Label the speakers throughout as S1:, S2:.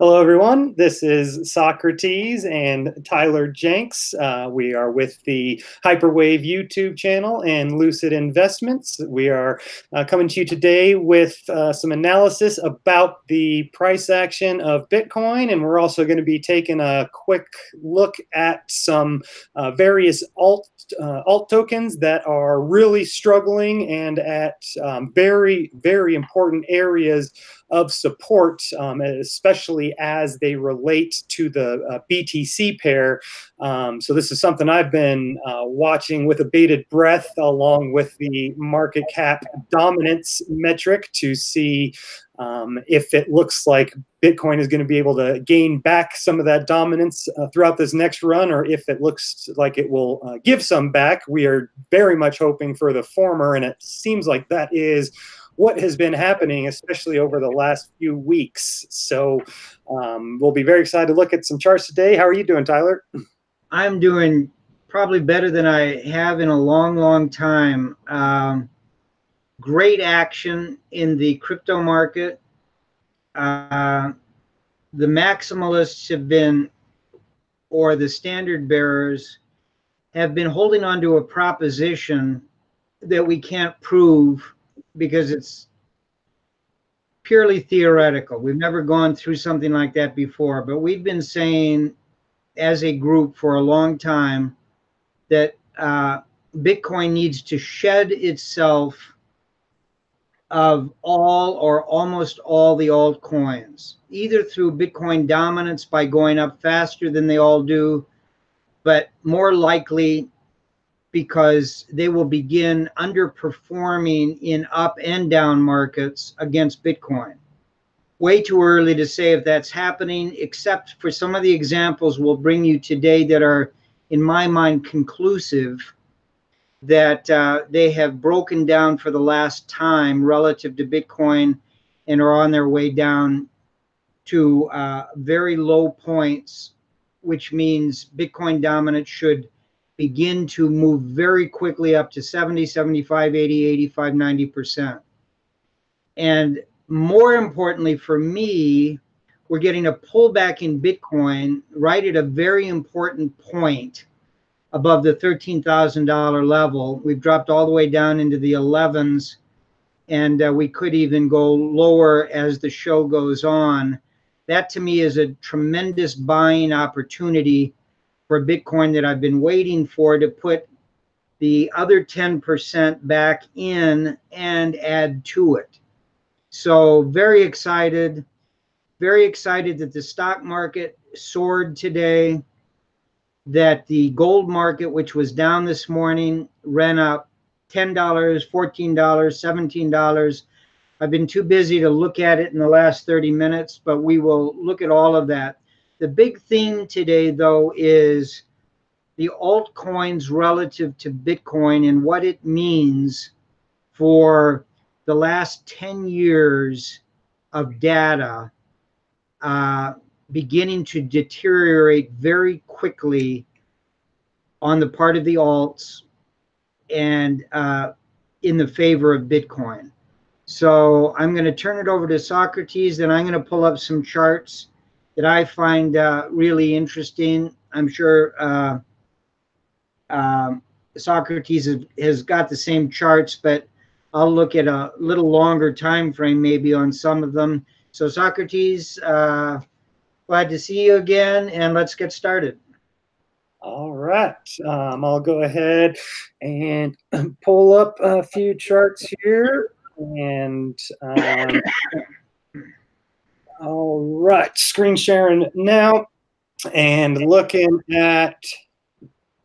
S1: Hello, everyone. This is Socrates and Tyler Jenks. Uh, we are with the Hyperwave YouTube channel and Lucid Investments. We are uh, coming to you today with uh, some analysis about the price action of Bitcoin, and we're also going to be taking a quick look at some uh, various alt uh, alt tokens that are really struggling and at um, very very important areas of support, um, especially as they relate to the uh, BTC pair. Um, so this is something I've been uh, watching with a bated breath, along with the market cap dominance metric, to see um, if it looks like Bitcoin is going to be able to gain back some of that dominance uh, throughout this next run, or if it looks like it will uh, give some back. We are very much hoping for the former, and it seems like that is what has been happening, especially over the last few weeks. So um, we'll be very excited to look at some charts today. How are you doing, Tyler?
S2: I'm doing probably better than I have in a long, long time. Um, great action in the crypto market. Uh, the maximalists have been, or the standard bearers, have been holding on to a proposition that we can't prove because it's purely theoretical. We've never gone through something like that before, but we've been saying as a group for a long time that uh, Bitcoin needs to shed itself of all or almost all the altcoins, either through Bitcoin dominance by going up faster than they all do, but more likely because they will begin underperforming in up and down markets against Bitcoin. Way too early to say if that's happening, except for some of the examples we'll bring you today that are, in my mind, conclusive that uh, they have broken down for the last time relative to Bitcoin and are on their way down to uh, very low points, which means Bitcoin dominance should begin to move very quickly up to 70, 75, 80, 85, 90%. And more importantly for me, we're getting a pullback in Bitcoin right at a very important point above the $13,000 level. We've dropped all the way down into the 11s, and uh, we could even go lower as the show goes on. That to me is a tremendous buying opportunity for Bitcoin that I've been waiting for to put the other 10% back in and add to it. So, very excited. Very excited that the stock market soared today, that the gold market, which was down this morning, ran up $10, $14, $17. I've been too busy to look at it in the last 30 minutes, but we will look at all of that. The big theme today, though, is the altcoins relative to Bitcoin and what it means for the last 10 years of data uh, beginning to deteriorate very quickly on the part of the alts and uh, in the favor of Bitcoin. So I'm going to turn it over to Socrates, and I'm going to pull up some charts that I find uh, really interesting. I'm sure uh, um, Socrates has, has, got the same charts, but I'll look at a little longer time frame maybe on some of them. So Socrates, uh, glad to see you again, and let's get started.
S1: All right, um, I'll go ahead and pull up a few charts here, and um, all right, screen sharing now and looking at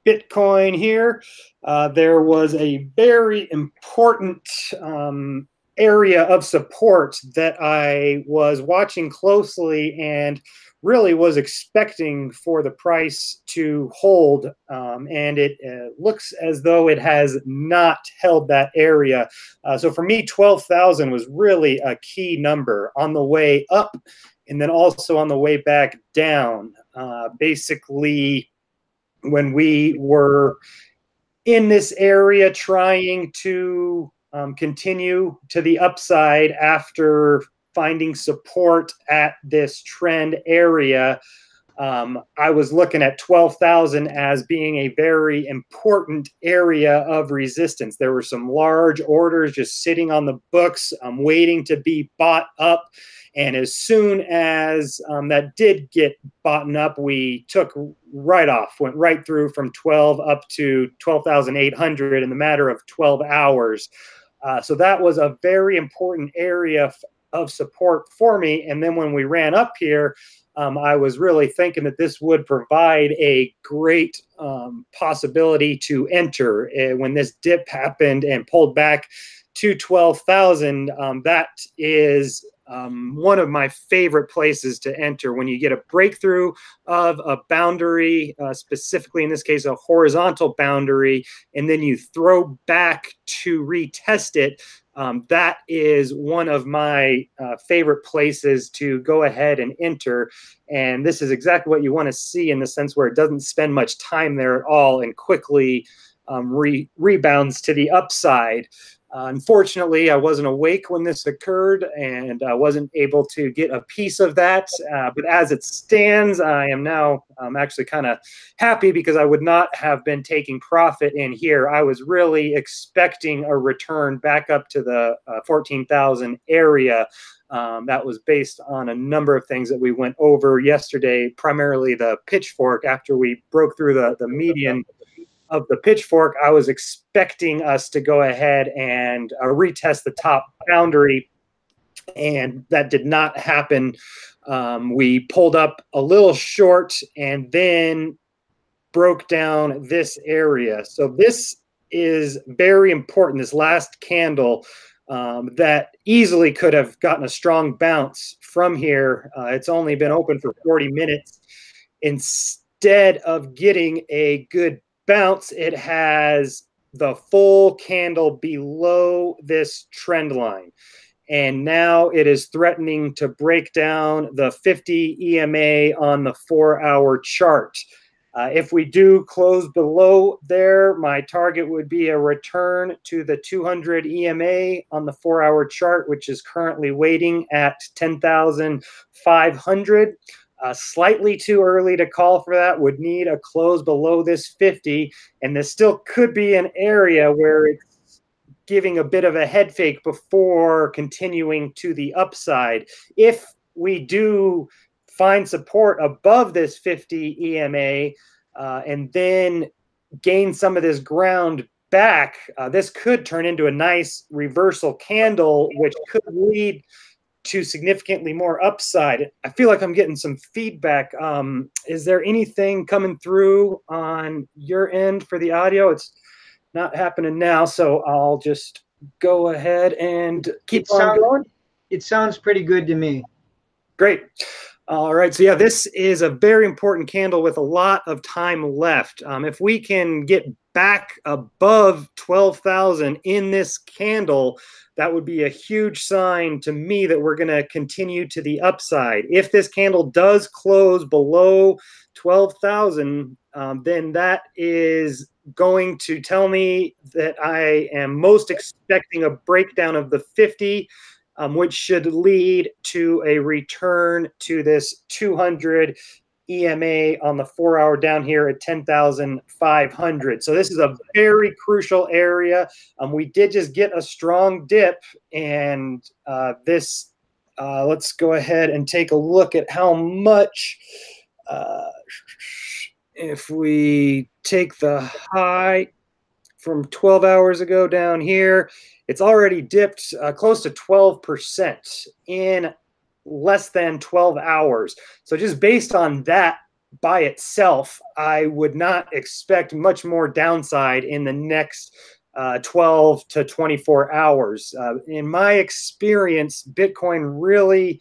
S1: Bitcoin here. Uh, there was a very important um, area of support that I was watching closely and really was expecting for the price to hold. Um, and it uh, looks as though it has not held that area. Uh, so for me, 12,000 was really a key number on the way up and then also on the way back down. Uh, basically, when we were in this area trying to um, continue to the upside after finding support at this trend area um, I was looking at 12,000 as being a very important area of resistance. There were some large orders just sitting on the books, um, waiting to be bought up. And as soon as um, that did get bought up, we took right off, went right through from 12 up to 12,800 in the matter of 12 hours. Uh, so that was a very important area of support for me. And then when we ran up here, um, I was really thinking that this would provide a great um, possibility to enter. Uh, when this dip happened and pulled back to 12,000, um, that is um, one of my favorite places to enter when you get a breakthrough of a boundary, uh, specifically in this case, a horizontal boundary, and then you throw back to retest it um, that is one of my uh, favorite places to go ahead and enter. And this is exactly what you want to see in the sense where it doesn't spend much time there at all and quickly um, re- rebounds to the upside. Uh, unfortunately, I wasn't awake when this occurred and I wasn't able to get a piece of that. Uh, but as it stands, I am now um, actually kind of happy because I would not have been taking profit in here. I was really expecting a return back up to the uh, 14,000 area. Um, that was based on a number of things that we went over yesterday, primarily the pitchfork after we broke through the, the median of the pitchfork, I was expecting us to go ahead and uh, retest the top boundary, and that did not happen. Um, we pulled up a little short and then broke down this area. So this is very important. This last candle um, that easily could have gotten a strong bounce from here. Uh, it's only been open for 40 minutes. Instead of getting a good bounce, it has the full candle below this trend line. And now it is threatening to break down the 50 EMA on the four hour chart. Uh, if we do close below there, my target would be a return to the 200 EMA on the four hour chart, which is currently waiting at 10,500. Uh, slightly too early to call for that. Would need a close below this 50, and this still could be an area where it's giving a bit of a head fake before continuing to the upside. If we do find support above this 50 EMA uh, and then gain some of this ground back, uh, this could turn into a nice reversal candle, which could lead to significantly more upside. I feel like I'm getting some feedback. Um, is there anything coming through on your end for the audio? It's not happening now, so I'll just go ahead and keep it on sound, going.
S2: It sounds pretty good to me.
S1: Great. All right. So, yeah, this is a very important candle with a lot of time left. Um, if we can get back above 12,000 in this candle, that would be a huge sign to me that we're going to continue to the upside. If this candle does close below 12,000, um, then that is going to tell me that I am most expecting a breakdown of the 50, um, which should lead to a return to this 200 EMA on the four hour down here at 10,500. So this is a very crucial area. Um, we did just get a strong dip, and uh, this, uh, let's go ahead and take a look at how much. Uh, if we take the high from 12 hours ago down here, it's already dipped uh, close to 12% in less than 12 hours. So just based on that by itself, I would not expect much more downside in the next uh, 12 to 24 hours. Uh, in my experience, Bitcoin really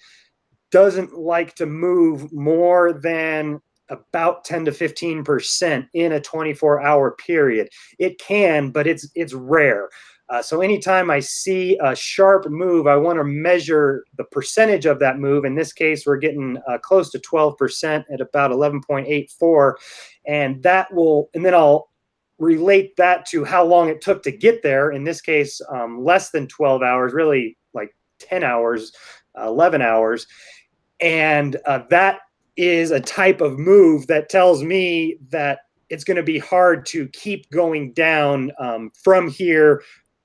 S1: doesn't like to move more than about 10 to 15 percent in a 24 hour period it can but it's it's rare uh, so anytime I see a sharp move, I want to measure the percentage of that move. In this case, we're getting uh, close to 12% at about 11.84. And that will, and then I'll relate that to how long it took to get there. In this case, um, less than 12 hours, really like 10 hours 11 hours. And uh, that is a type of move that tells me that it's going to be hard to keep going down um, from here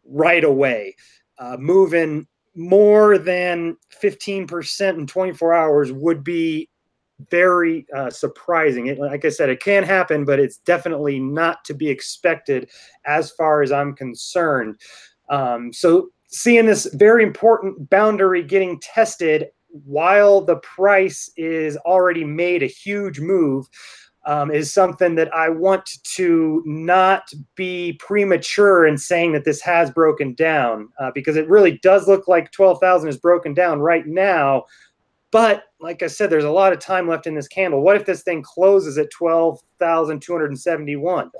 S1: right away. Uh, moving more than 15% in 24 hours would be very uh, surprising. It, like I said, it can happen, but it's definitely not to be expected as far as I'm concerned. Um, so, seeing this very important boundary getting tested while the price is already made a huge move. Um, is something that I want to not be premature in saying that this has broken down uh, because it really does look like 12,000 is broken down right now. But like I said, there's a lot of time left in this candle. What if this thing closes at 12,271?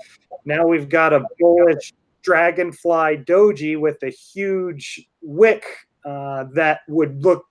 S1: Now we've got a bullish dragonfly doji with a huge wick uh, that would look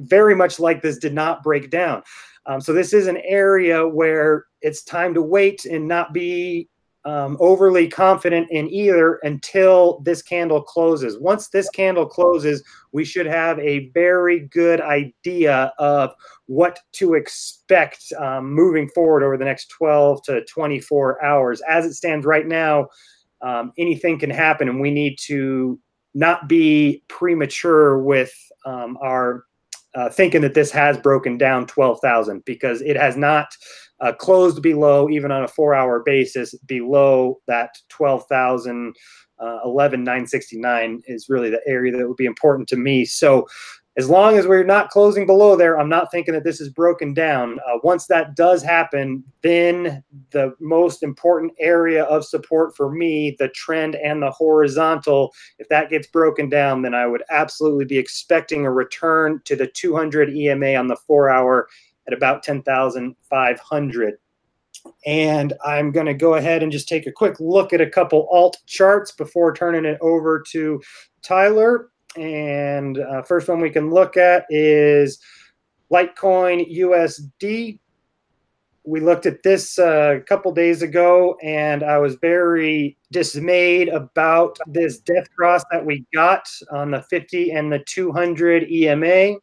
S1: very much like this did not break down. Um, so this is an area where it's time to wait and not be um, overly confident in either until this candle closes. Once this candle closes, we should have a very good idea of what to expect um, moving forward over the next 12 to 24 hours. As it stands right now, um, anything can happen, and we need to not be premature with um, our uh, thinking that this has broken down 12,000 because it has not uh, closed below, even on a four hour basis, below that 12,000. Uh, 11,969 is really the area that would be important to me. So, as long as we're not closing below there, I'm not thinking that this is broken down. Uh, once that does happen, then the most important area of support for me, the trend and the horizontal, if that gets broken down, then I would absolutely be expecting a return to the 200 EMA on the four hour at about 10,500. And I'm going to go ahead and just take a quick look at a couple alt charts before turning it over to Tyler. And uh, first one we can look at is Litecoin USD. We looked at this uh, a couple days ago, and I was very dismayed about this death cross that we got on the 50 and the 200 EMA.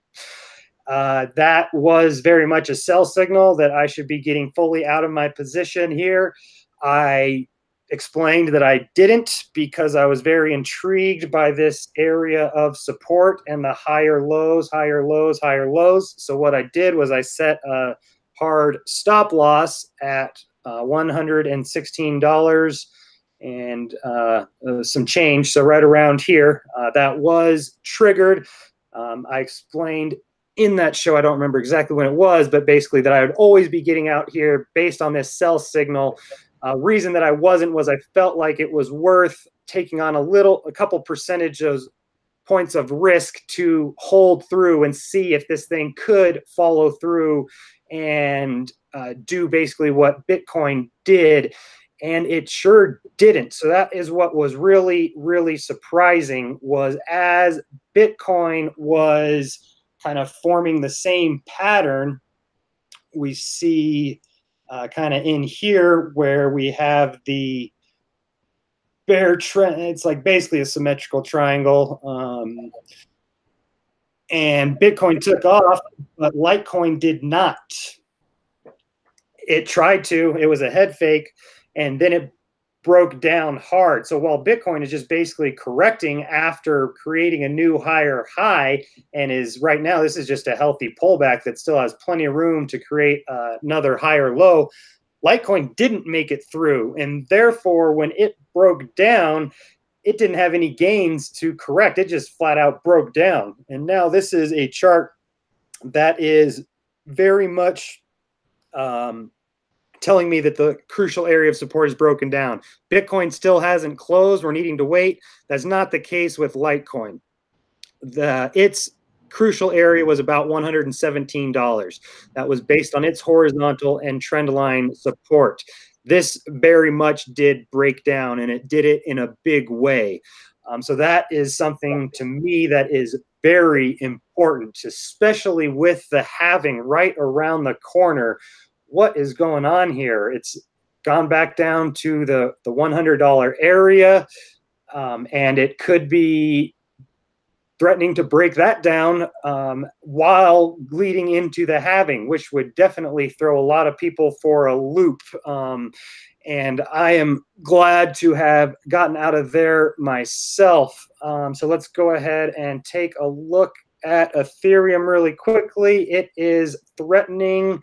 S1: Uh, that was very much a sell signal that I should be getting fully out of my position here. I explained that I didn't because I was very intrigued by this area of support and the higher lows, higher lows, higher lows. So what I did was I set a hard stop loss at uh, $116 and uh, uh, some change. So right around here, uh, that was triggered. Um, I explained in that show, I don't remember exactly when it was, but basically that I would always be getting out here based on this sell signal uh, reason that I wasn't was I felt like it was worth taking on a little, a couple percentages points of risk to hold through and see if this thing could follow through and uh, do basically what Bitcoin did. And it sure didn't. So that is what was really, really surprising was as Bitcoin was kind of forming the same pattern, we see uh, kind of in here where we have the bear trend. It's like basically a symmetrical triangle. Um, and Bitcoin took off, but Litecoin did not. It tried to, it was a head fake, and then it broke down hard. So while Bitcoin is just basically correcting after creating a new higher high and is right now, this is just a healthy pullback that still has plenty of room to create uh, another higher low. Litecoin didn't make it through. And therefore, when it broke down, it didn't have any gains to correct. It just flat out broke down. And now this is a chart that is very much um, telling me that the crucial area of support is broken down. Bitcoin still hasn't closed. We're needing to wait. That's not the case with Litecoin. The its crucial area was about $117. That was based on its horizontal and trend line support. This very much did break down and it did it in a big way. Um, so that is something to me that is very important, especially with the halving right around the corner what is going on here? It's gone back down to the, the $100 area. Um, and it could be threatening to break that down um, while leading into the halving, which would definitely throw a lot of people for a loop. Um, and I am glad to have gotten out of there myself. Um, so let's go ahead and take a look at Ethereum really quickly. It is threatening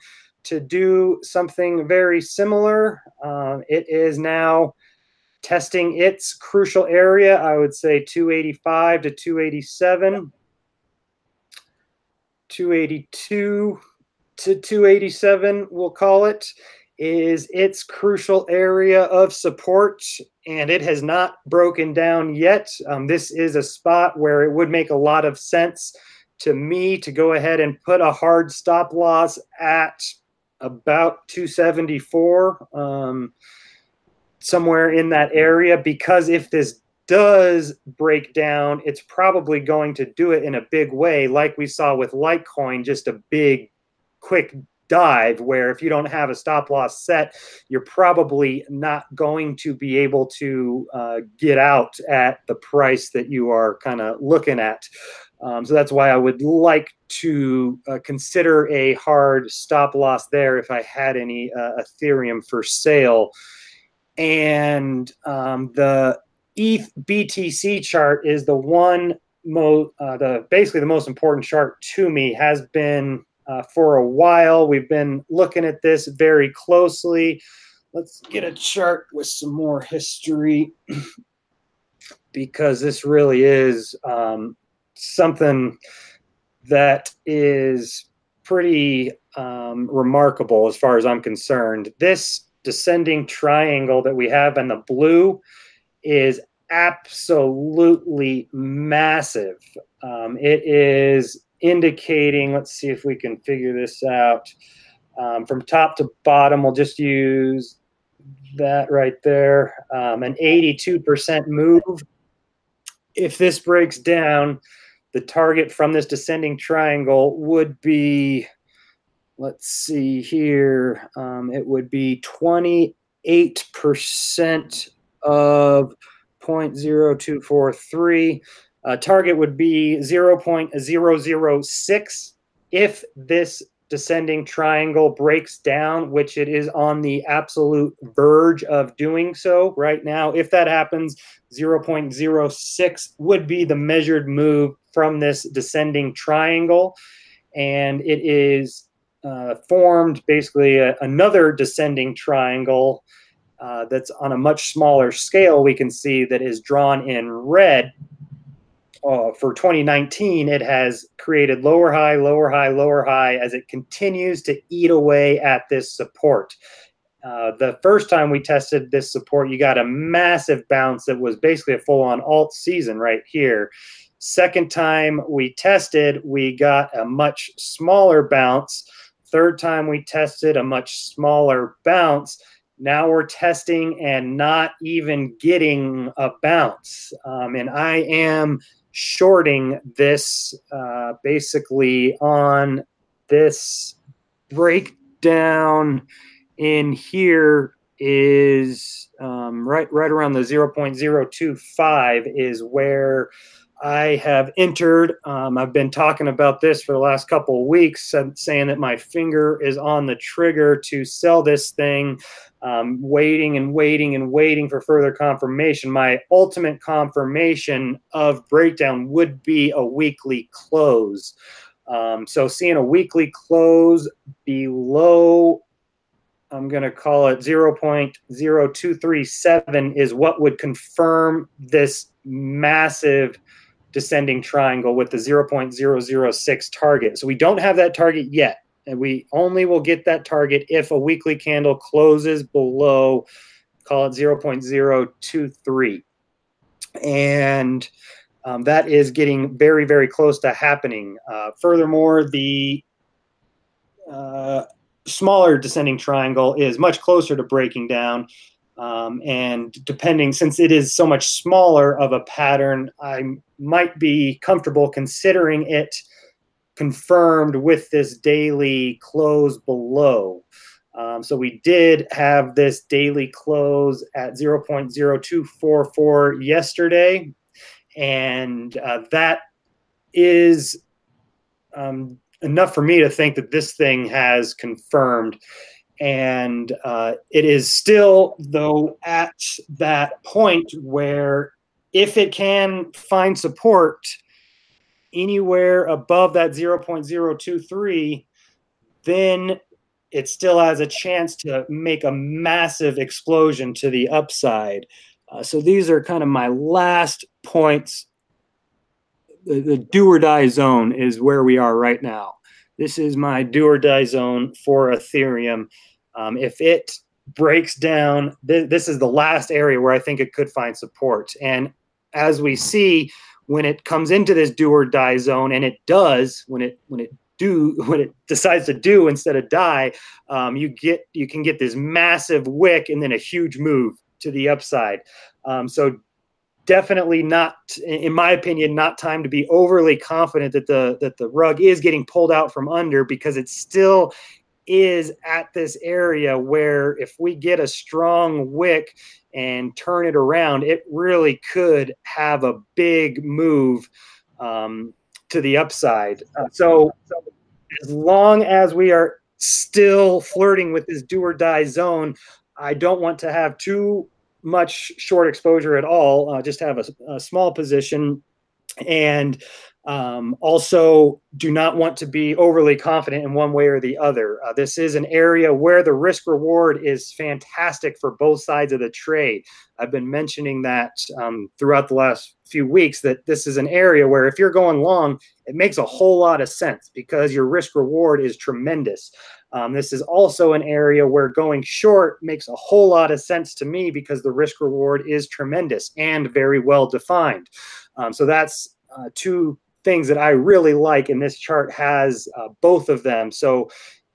S1: to do something very similar. Um, it is now testing its crucial area, I would say 285 to 287, 282 to 287, we'll call it, is its crucial area of support, and it has not broken down yet. Um, this is a spot where it would make a lot of sense to me to go ahead and put a hard stop loss at about 274. Um, somewhere in that area because if this does break down, it's probably going to do it in a big way, like we saw with Litecoin, just a big, quick dive where if you don't have a stop loss set, you're probably not going to be able to uh, get out at the price that you are kind of looking at. Um, so that's why I would like to uh, consider a hard stop loss there if I had any uh, Ethereum for sale and um, the ETH BTC chart is the one mo uh, the basically the most important chart to me has been uh, for a while. We've been looking at this very closely. Let's get a chart with some more history because this really is um, something that is pretty um, remarkable as far as I'm concerned. This descending triangle that we have in the blue is absolutely massive. Um, it is indicating, let's see if we can figure this out. Um, from top to bottom, we'll just use that right there, um, an 82% move. If this breaks down, the target from this descending triangle would be let's see here, um, it would be 28% of 0.0243. Uh, target would be 0.006 if this descending triangle breaks down, which it is on the absolute verge of doing so right now. If that happens, 0.06 would be the measured move from this descending triangle. And it is uh, formed basically a, another descending triangle uh, that's on a much smaller scale. We can see that is drawn in red. Uh, for 2019, it has created lower high, lower high, lower high as it continues to eat away at this support. Uh, the first time we tested this support, you got a massive bounce that was basically a full on alt season right here. Second time we tested, we got a much smaller bounce Third time we tested a much smaller bounce. Now we're testing and not even getting a bounce. Um, and I am shorting this uh, basically on this breakdown in here is um, right right around the 0.025 is where I have entered. Um, I've been talking about this for the last couple of weeks, saying that my finger is on the trigger to sell this thing, um, waiting and waiting and waiting for further confirmation. My ultimate confirmation of breakdown would be a weekly close. Um, so, seeing a weekly close below I'm going to call it 0.0237 is what would confirm this massive descending triangle with the 0.006 target. So we don't have that target yet. And we only will get that target if a weekly candle closes below, call it 0.023. And um, that is getting very, very close to happening. Uh, furthermore, the uh, smaller descending triangle is much closer to breaking down. Um, and depending, since it is so much smaller of a pattern, I might be comfortable considering it confirmed with this daily close below. Um, so we did have this daily close at 0.0244 yesterday, and uh, that is um, enough for me to think that this thing has confirmed. And uh, it is still, though, at that point where if it can find support anywhere above that 0.023, then it still has a chance to make a massive explosion to the upside. Uh, so these are kind of my last points. The, the do or die zone is where we are right now. This is my do or die zone for Ethereum. Um, if it breaks down, th- this is the last area where I think it could find support. And as we see, when it comes into this do or die zone, and it does when it when it do when it decides to do instead of die, um, you get you can get this massive wick and then a huge move to the upside. Um, so definitely not, in my opinion, not time to be overly confident that the that the rug is getting pulled out from under because it's still is at this area where if we get a strong wick and turn it around, it really could have a big move um, to the upside. Uh, so, so as long as we are still flirting with this do or die zone, I don't want to have too much short exposure at all. Uh, just have a, a, small position, and um, also do not want to be overly confident in one way or the other. Uh, this is an area where the risk reward is fantastic for both sides of the trade. I've been mentioning that um, throughout the last few weeks that this is an area where if you're going long, it makes a whole lot of sense because your risk reward is tremendous. Um, this is also an area where going short makes a whole lot of sense to me because the risk reward is tremendous and very well defined. Um, so that's uh, two things that I really like, and this chart has uh, both of them. So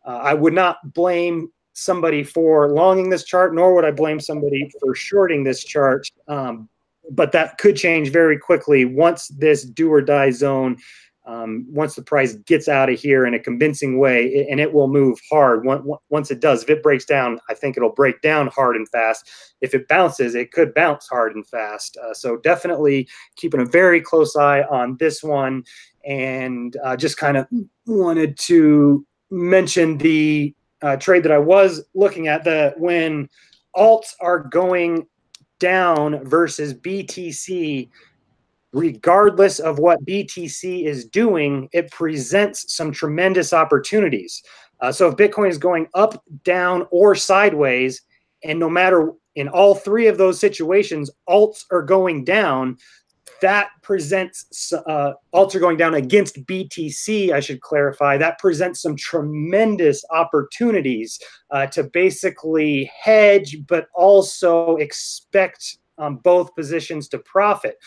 S1: uh, I would not blame somebody for longing this chart, nor would I blame somebody for shorting this chart. Um, but that could change very quickly once this do or die zone um, once the price gets out of here in a convincing way, and it will move hard. Once it does, if it breaks down, I think it'll break down hard and fast. If it bounces, it could bounce hard and fast. Uh, so definitely keeping a very close eye on this one, and uh, just kind of wanted to mention the uh, trade that I was looking at. The when alts are going down versus BTC regardless of what BTC is doing, it presents some tremendous opportunities. Uh, so if Bitcoin is going up, down, or sideways, and no matter in all three of those situations, alts are going down, that presents uh, alts are going down against BTC. I should clarify that presents some tremendous opportunities uh, to basically hedge, but also expect um, both positions to profit.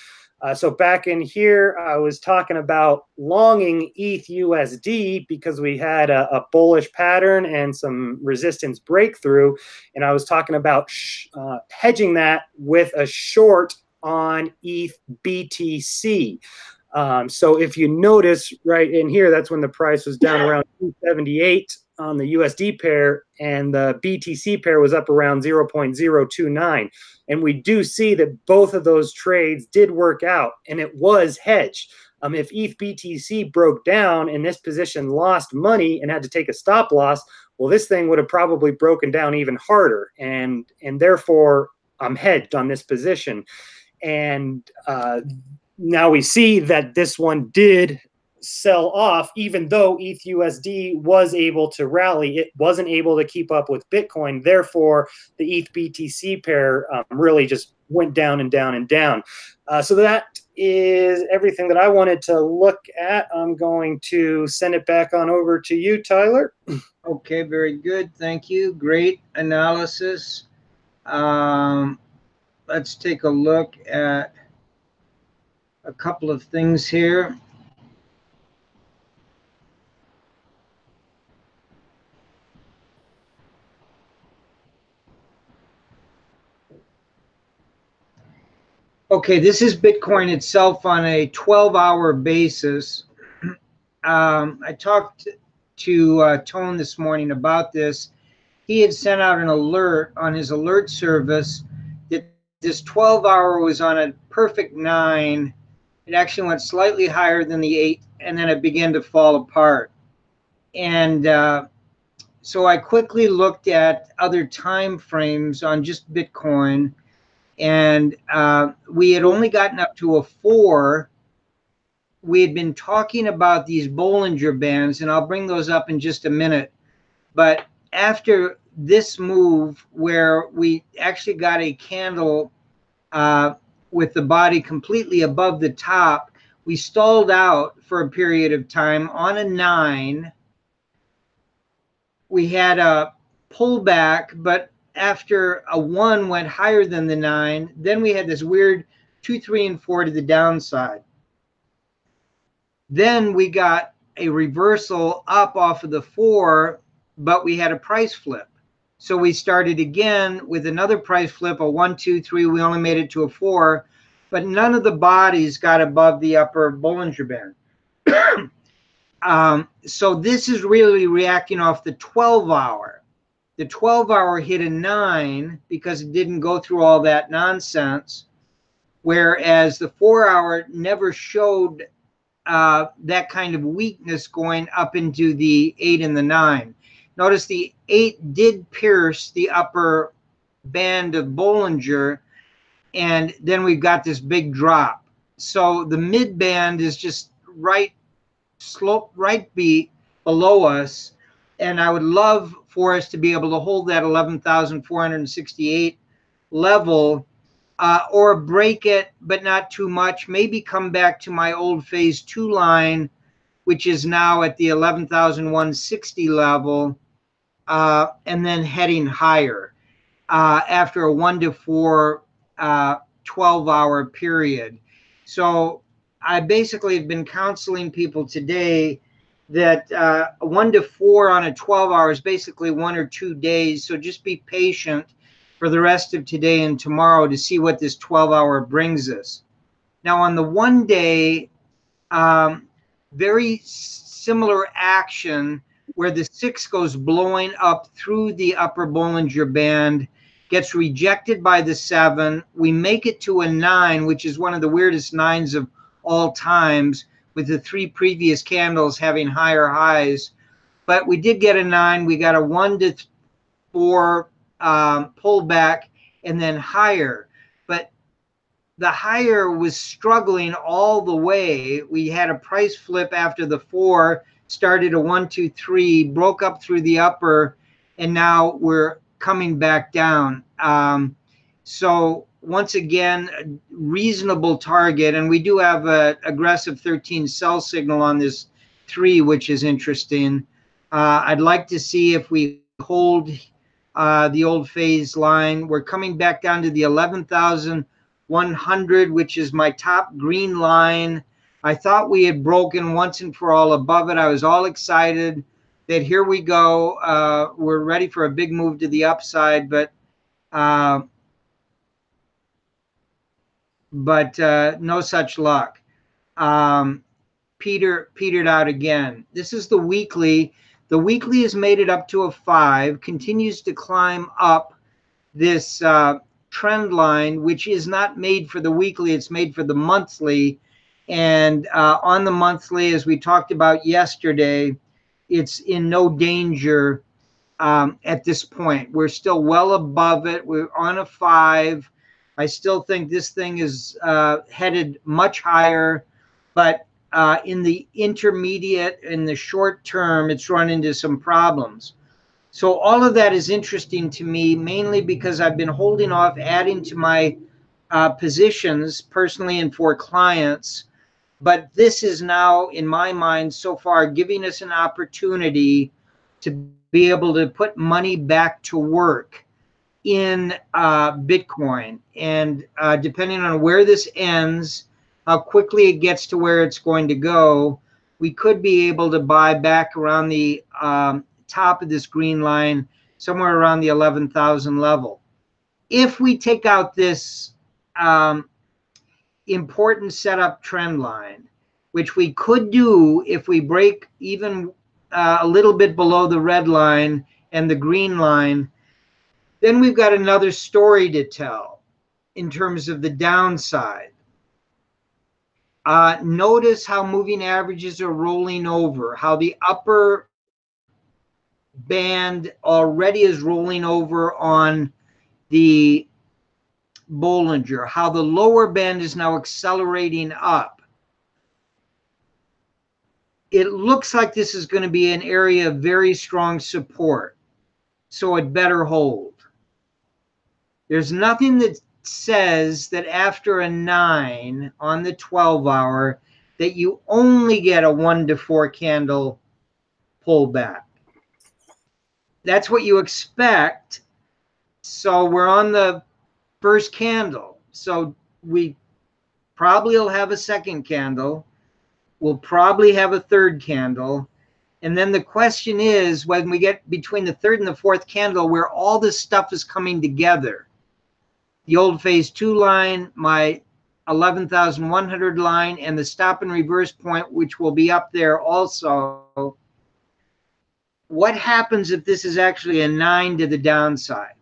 S1: Uh, so back in here, I was talking about longing ETH USD because we had a, a bullish pattern and some resistance breakthrough. And I was talking about uh, hedging that with a short on ETH BTC. Um, so if you notice right in here, that's when the price was down around 278 on the USD pair, and the BTC pair was up around 0.029. And we do see that both of those trades did work out, and it was hedged. Um, if ETH BTC broke down and this position lost money and had to take a stop loss, well, this thing would have probably broken down even harder, and and therefore I'm hedged on this position. And uh, now we see that this one did sell off, even though ETHUSD was able to rally. It wasn't able to keep up with Bitcoin. Therefore, the ETH BTC pair um, really just went down and down and down. Uh, so that is everything that I wanted to look at. I'm going to send it back on over to you, Tyler.
S2: Okay, very good. Thank you. Great analysis. Um, let's take a look at a couple of things here. Okay, this is Bitcoin itself on a 12 hour basis. Um, I talked to uh, Tone this morning about this. He had sent out an alert on his alert service that this 12 hour was on a perfect nine It actually went slightly higher than the eight, and then it began to fall apart. And uh, so I quickly looked at other time frames on just Bitcoin, and uh, we had only gotten up to a four. We had been talking about these Bollinger Bands, and I'll bring those up in just a minute. But after this move, where we actually got a candle uh, with the body completely above the top, we stalled out for a period of time on a nine we had a pullback, but after a one went higher than the nine, then we had this weird two, three, and four to the downside. Then we got a reversal up off of the four, but we had a price flip. So we started again with another price flip, a one, two, three. We only made it to a four, but none of the bodies got above the upper Bollinger Band. Um, so this is really reacting off the 12 hour. The 12 hour hit a nine because it didn't go through all that nonsense, whereas the four hour never showed uh, that kind of weakness going up into the eight and the nine. Notice the eight did pierce the upper band of Bollinger, and then we've got this big drop. So the mid band is just right slope right beat below us. And I would love for us to be able to hold that 11,468 level uh, or break it, but not too much. Maybe come back to my old phase two line, which is now at the 11,160 level, uh, and then heading higher uh, after a one to four uh, 12 hour period. So I basically have been counseling people today that uh, one to four on a 12 hour is basically one or two days. So just be patient for the rest of today and tomorrow to see what this 12 hour brings us. Now, on the one day, um, very similar action where the six goes blowing up through the upper Bollinger Band, gets rejected by the seven. We make it to a nine, which is one of the weirdest nines of all times, with the three previous candles having higher highs. But we did get a nine. We got a one to four um, pullback and then higher. But the higher was struggling all the way. We had a price flip after the four, started a one, two, three, broke up through the upper, and now we're coming back down. Um, so once again, reasonable target. And we do have a aggressive 13 sell signal on this three, which is interesting. Uh, I'd like to see if we hold uh, the old phase line. We're coming back down to the 11,100, which is my top green line. I thought we had broken once and for all above it. I was all excited that here we go. Uh, we're ready for a big move to the upside, but uh, but uh, no such luck. Um, Peter petered out again. This is the weekly. The weekly has made it up to a five, continues to climb up this uh, trend line, which is not made for the weekly, it's made for the monthly. And uh, on the monthly, as we talked about yesterday, it's in no danger um, at this point. We're still well above it. We're on a five. I still think this thing is uh, headed much higher, but uh, in the intermediate, in the short term, it's run into some problems. So all of that is interesting to me, mainly because I've been holding off adding to my uh, positions personally and for clients. But this is now, in my mind, so far giving us an opportunity to be able to put money back to work in uh, Bitcoin. And uh, depending on where this ends, how quickly it gets to where it's going to go, we could be able to buy back around the um, top of this green line, somewhere around the 11,000 level. If we take out this um, important setup trend line, which we could do if we break even uh, a little bit below the red line and the green line, then we've got another story to tell in terms of the downside. Uh, notice how moving averages are rolling over, how the upper band already is rolling over on the Bollinger, how the lower band is now accelerating up. It looks like this is going to be an area of very strong support, so it better hold. There's nothing that says that after a nine on the 12 hour, that you only get a one to four candle pullback. That's what you expect. So we're on the first candle. So we probably will have a second candle. We'll probably have a third candle. And then the question is when we get between the third and the fourth candle, where all this stuff is coming together the old phase two line, my 11,100 line, and the stop and reverse point, which will be up there also. What happens if this is actually a nine to the downside?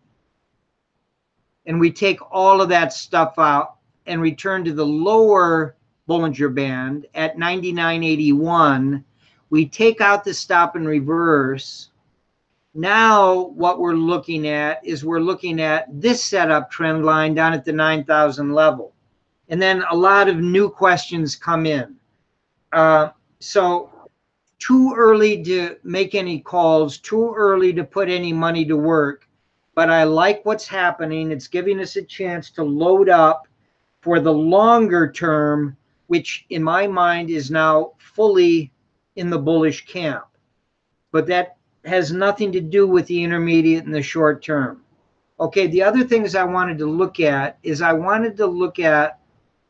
S2: And we take all of that stuff out and return to the lower Bollinger Band at 99.81. We take out the stop and reverse now, what we're looking at is we're looking at this setup trend line down at the 9,000 level. And then a lot of new questions come in. Uh, so, too early to make any calls, too early to put any money to work. But I like what's happening. It's giving us a chance to load up for the longer term, which in my mind is now fully in the bullish camp. But that has nothing to do with the intermediate and the short term. Okay, the other things I wanted to look at is I wanted to look at,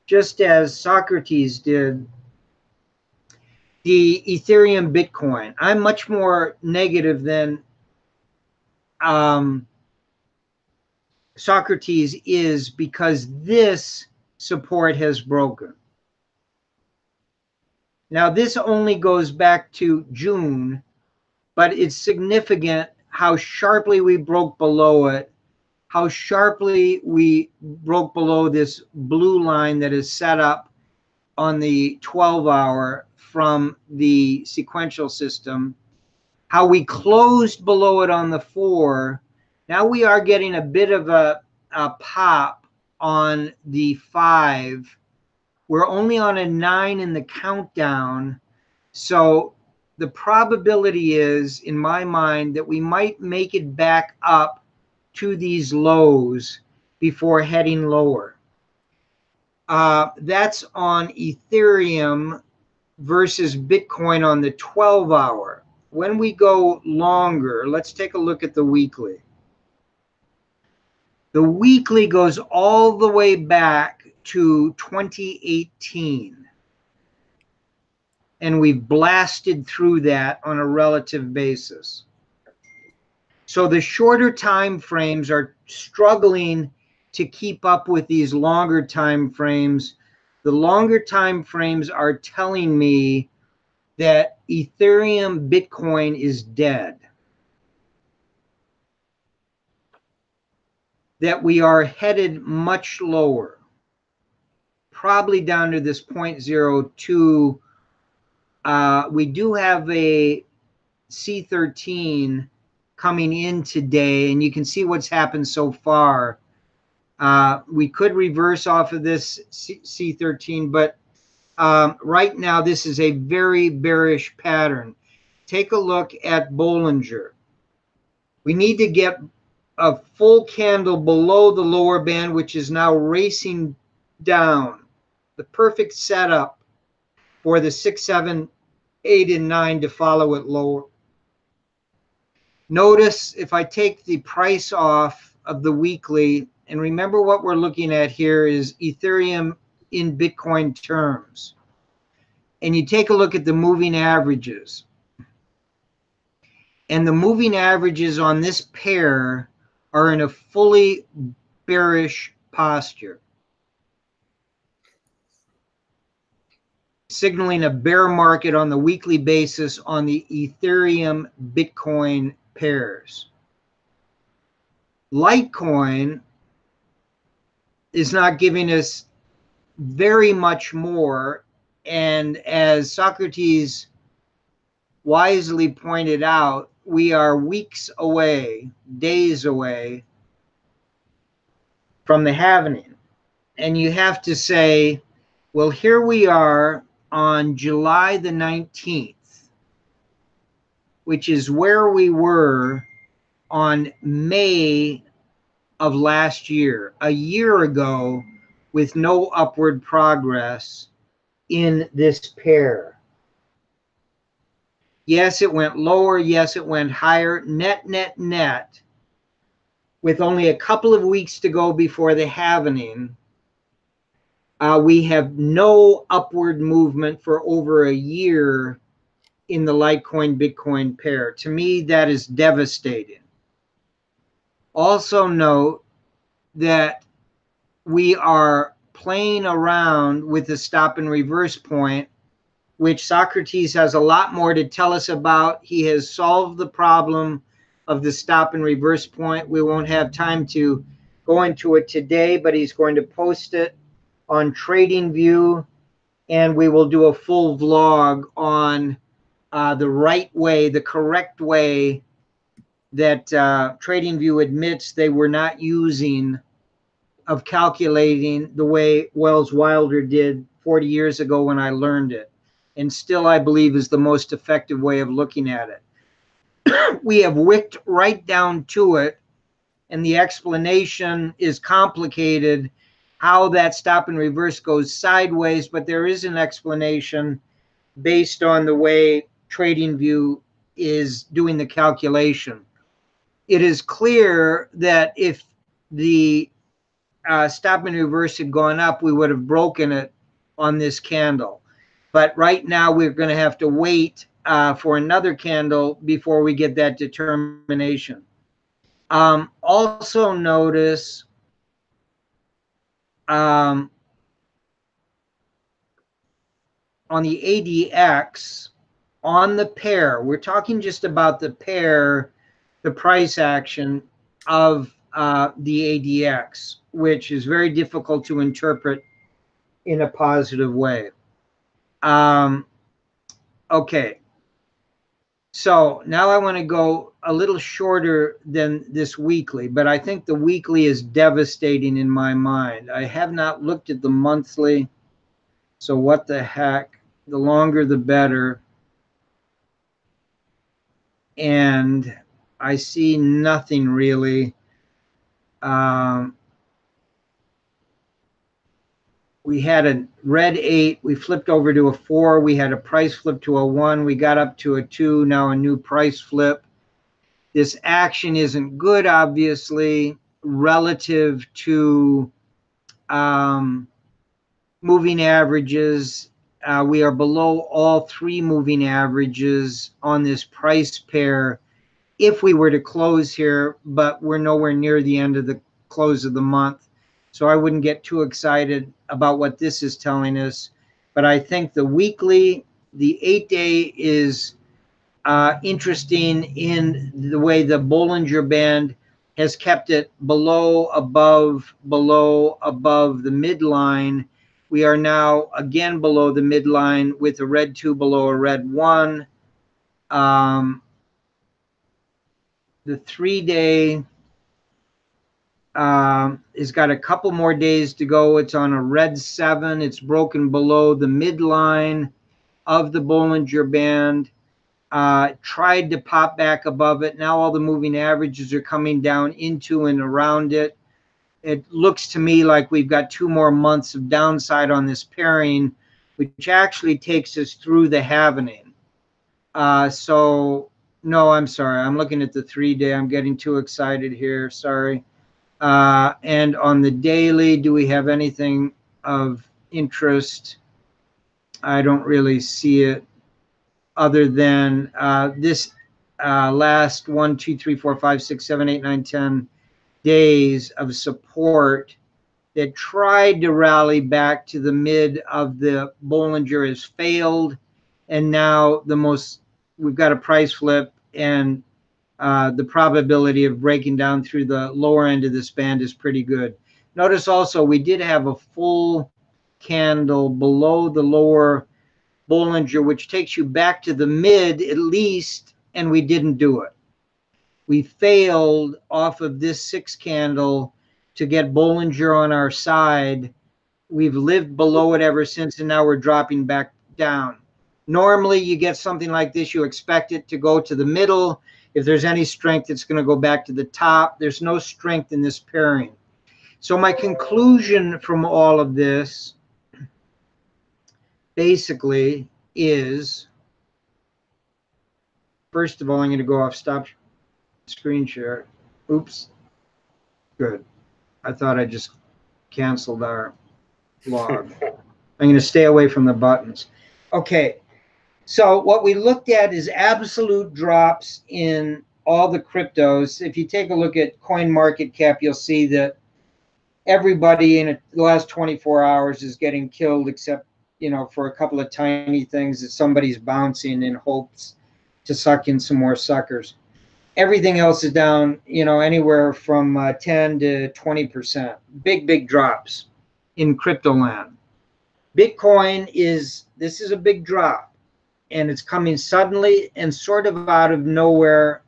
S2: just as Socrates did, the Ethereum Bitcoin. I'm much more negative than um, Socrates is because this support has broken. Now, this only goes back to June but it's significant how sharply we broke below it, how sharply we broke below this blue line that is set up on the 12 hour from the sequential system, how we closed below it on the four. Now we are getting a bit of a, a pop on the five. We're only on a nine in the countdown. So the probability is, in my mind, that we might make it back up to these lows before heading lower. Uh, that's on Ethereum versus Bitcoin on the 12 hour. When we go longer, let's take a look at the weekly. The weekly goes all the way back to 2018 and we've blasted through that on a relative basis. So the shorter time frames are struggling to keep up with these longer time frames. The longer time frames are telling me that Ethereum Bitcoin is dead. That we are headed much lower, probably down to this 0.02 uh, we do have a C13 coming in today, and you can see what's happened so far. Uh, we could reverse off of this C- 13 but um, right now this is a very bearish pattern. Take a look at Bollinger. We need to get a full candle below the lower band, which is now racing down. The perfect setup for the 6, 7, 8, and 9 to follow it lower. Notice if I take the price off of the weekly, and remember what we're looking at here is Ethereum in Bitcoin terms. And you take a look at the moving averages. And the moving averages on this pair are in a fully bearish posture. Signaling a bear market on the weekly basis on the Ethereum Bitcoin pairs. Litecoin is not giving us very much more and as Socrates wisely pointed out, we are weeks away, days away from the halvening. And you have to say, well, here we are on July the 19th, which is where we were on May of last year, a year ago, with no upward progress in this pair. Yes, it went lower. Yes, it went higher. Net, net, net. With only a couple of weeks to go before the halvening, uh, we have no upward movement for over a year in the Litecoin Bitcoin pair. To me, that is devastating. Also, note that we are playing around with the stop and reverse point which Socrates has a lot more to tell us about. He has solved the problem of the stop and reverse point. We won't have time to go into it today, but he's going to post it on TradingView, and we will do a full vlog on uh, the right way, the correct way that uh, TradingView admits they were not using of calculating the way Welles Wilder did 40 years ago when I learned it and still I believe is the most effective way of looking at it. we have wicked right down to it, and the explanation is complicated how that stop and reverse goes sideways, but there is an explanation based on the way TradingView is doing the calculation. It is clear that if the uh, stop and reverse had gone up, we would have broken it on this candle. But right now, we're going to have to wait uh, for another candle before we get that determination. Um, also, notice um, on the ADX, on the pair, we're talking just about the pair, the price action of uh, the ADX, which is very difficult to interpret in a positive way. Um, okay. So now I want to go a little shorter than this weekly, but I think the weekly is devastating in my mind. I have not looked at the monthly. So what the heck? The longer, the better. And I see nothing really. Um, we had a red eight. We flipped over to a four. We had a price flip to a one. We got up to a two. Now a new price flip. This action isn't good, obviously, relative to um, moving averages. Uh, we are below all three moving averages on this price pair if we were to close here, but we're nowhere near the end of the close of the month. So I wouldn't get too excited about what this is telling us. But I think the weekly, the eight day is uh, interesting in the way the Bollinger Band has kept it below, above, below, above the midline. We are now again below the midline with a red two below a red one. Um, the three day um, it's got a couple more days to go. It's on a red seven. It's broken below the midline of the Bollinger Band. Uh, tried to pop back above it. Now all the moving averages are coming down into and around it. It looks to me like we've got two more months of downside on this pairing, which actually takes us through the halvening. Uh, so, no, I'm sorry. I'm looking at the three day. I'm getting too excited here. Sorry. Uh, and on the daily, do we have anything of interest? I don't really see it other than uh, this uh, last one, two, three, four, five, six, seven, eight, nine, ten days of support that tried to rally back to the mid of the Bollinger has failed. And now the most, we've got a price flip and uh, the probability of breaking down through the lower end of this band is pretty good. Notice also we did have a full candle below the lower Bollinger, which takes you back to the mid at least, and we didn't do it. We failed off of this six candle to get Bollinger on our side. We've lived below it ever since, and now we're dropping back down. Normally, you get something like this, you expect it to go to the middle. If there's any strength, it's going to go back to the top. There's no strength in this pairing. So, my conclusion from all of this basically is first of all, I'm going to go off stop screen share. Oops. Good. I thought I just canceled our log. I'm going to stay away from the buttons. Okay. So what we looked at is absolute drops in all the cryptos. If you take a look at coin market cap, you'll see that everybody in the last 24 hours is getting killed except, you know, for a couple of tiny things that somebody's bouncing in hopes to suck in some more suckers everything else is down, you know, anywhere from uh, 10 to 20%. Big, big drops in crypto land. Bitcoin is, this is a big drop and it's coming suddenly and sort of out of nowhere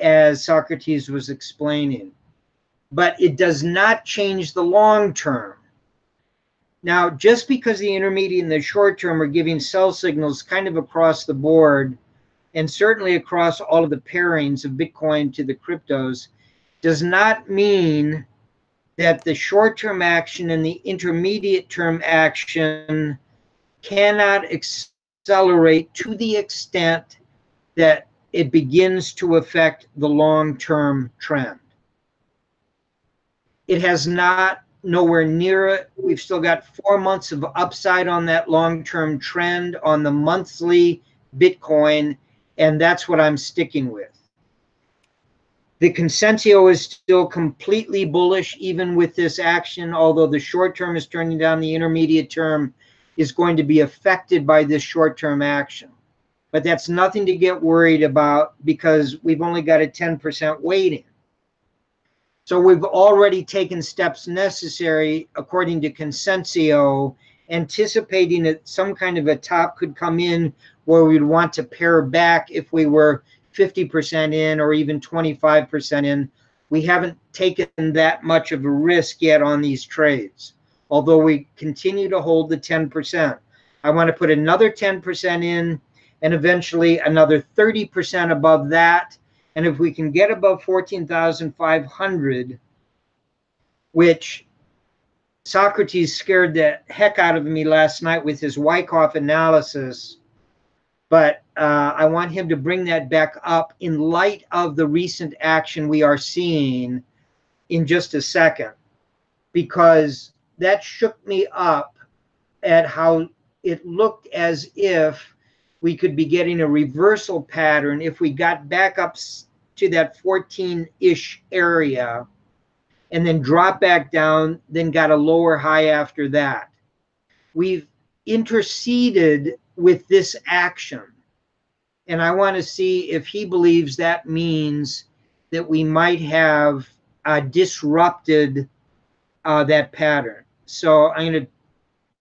S2: as Socrates was explaining. But it does not change the long term. Now, just because the intermediate and the short term are giving sell signals kind of across the board, and certainly across all of the pairings of Bitcoin to the cryptos, does not mean that the short term action and the intermediate term action cannot accelerate to the extent that it begins to affect the long term trend. It has not nowhere near it. We've still got four months of upside on that long term trend on the monthly Bitcoin and that's what I'm sticking with. The Consensio is still completely bullish, even with this action, although the short term is turning down, the intermediate term is going to be affected by this short term action. But that's nothing to get worried about because we've only got a 10% weighting. So we've already taken steps necessary, according to Consensio, anticipating that some kind of a top could come in where we'd want to pare back if we were 50% in or even 25% in. We haven't taken that much of a risk yet on these trades, although we continue to hold the 10%. I want to put another 10% in and eventually another 30% above that. And if we can get above 14,500, which Socrates scared the heck out of me last night with his Wyckoff analysis but uh, I want him to bring that back up in light of the recent action we are seeing in just a second, because that shook me up at how it looked as if we could be getting a reversal pattern if we got back up to that 14 ish area and then drop back down, then got a lower high after that. We've interceded with this action. And I want to see if he believes that means that we might have uh, disrupted uh, that pattern. So I'm going to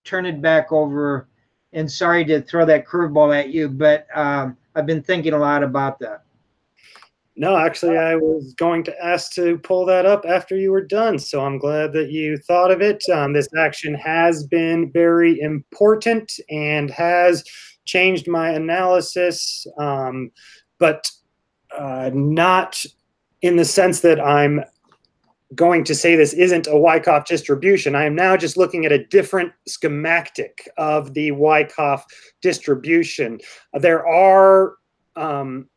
S2: turn it back over. And sorry to throw that curveball at you, but um, I've been thinking a lot about that.
S1: No, actually, I was going to ask to pull that up after you were done. So I'm glad that you thought of it. Um, this action has been very important and has changed my analysis, um, but uh, not in the sense that I'm going to say this isn't a Wyckoff distribution. I am now just looking at a different schematic of the Wyckoff distribution. There are um,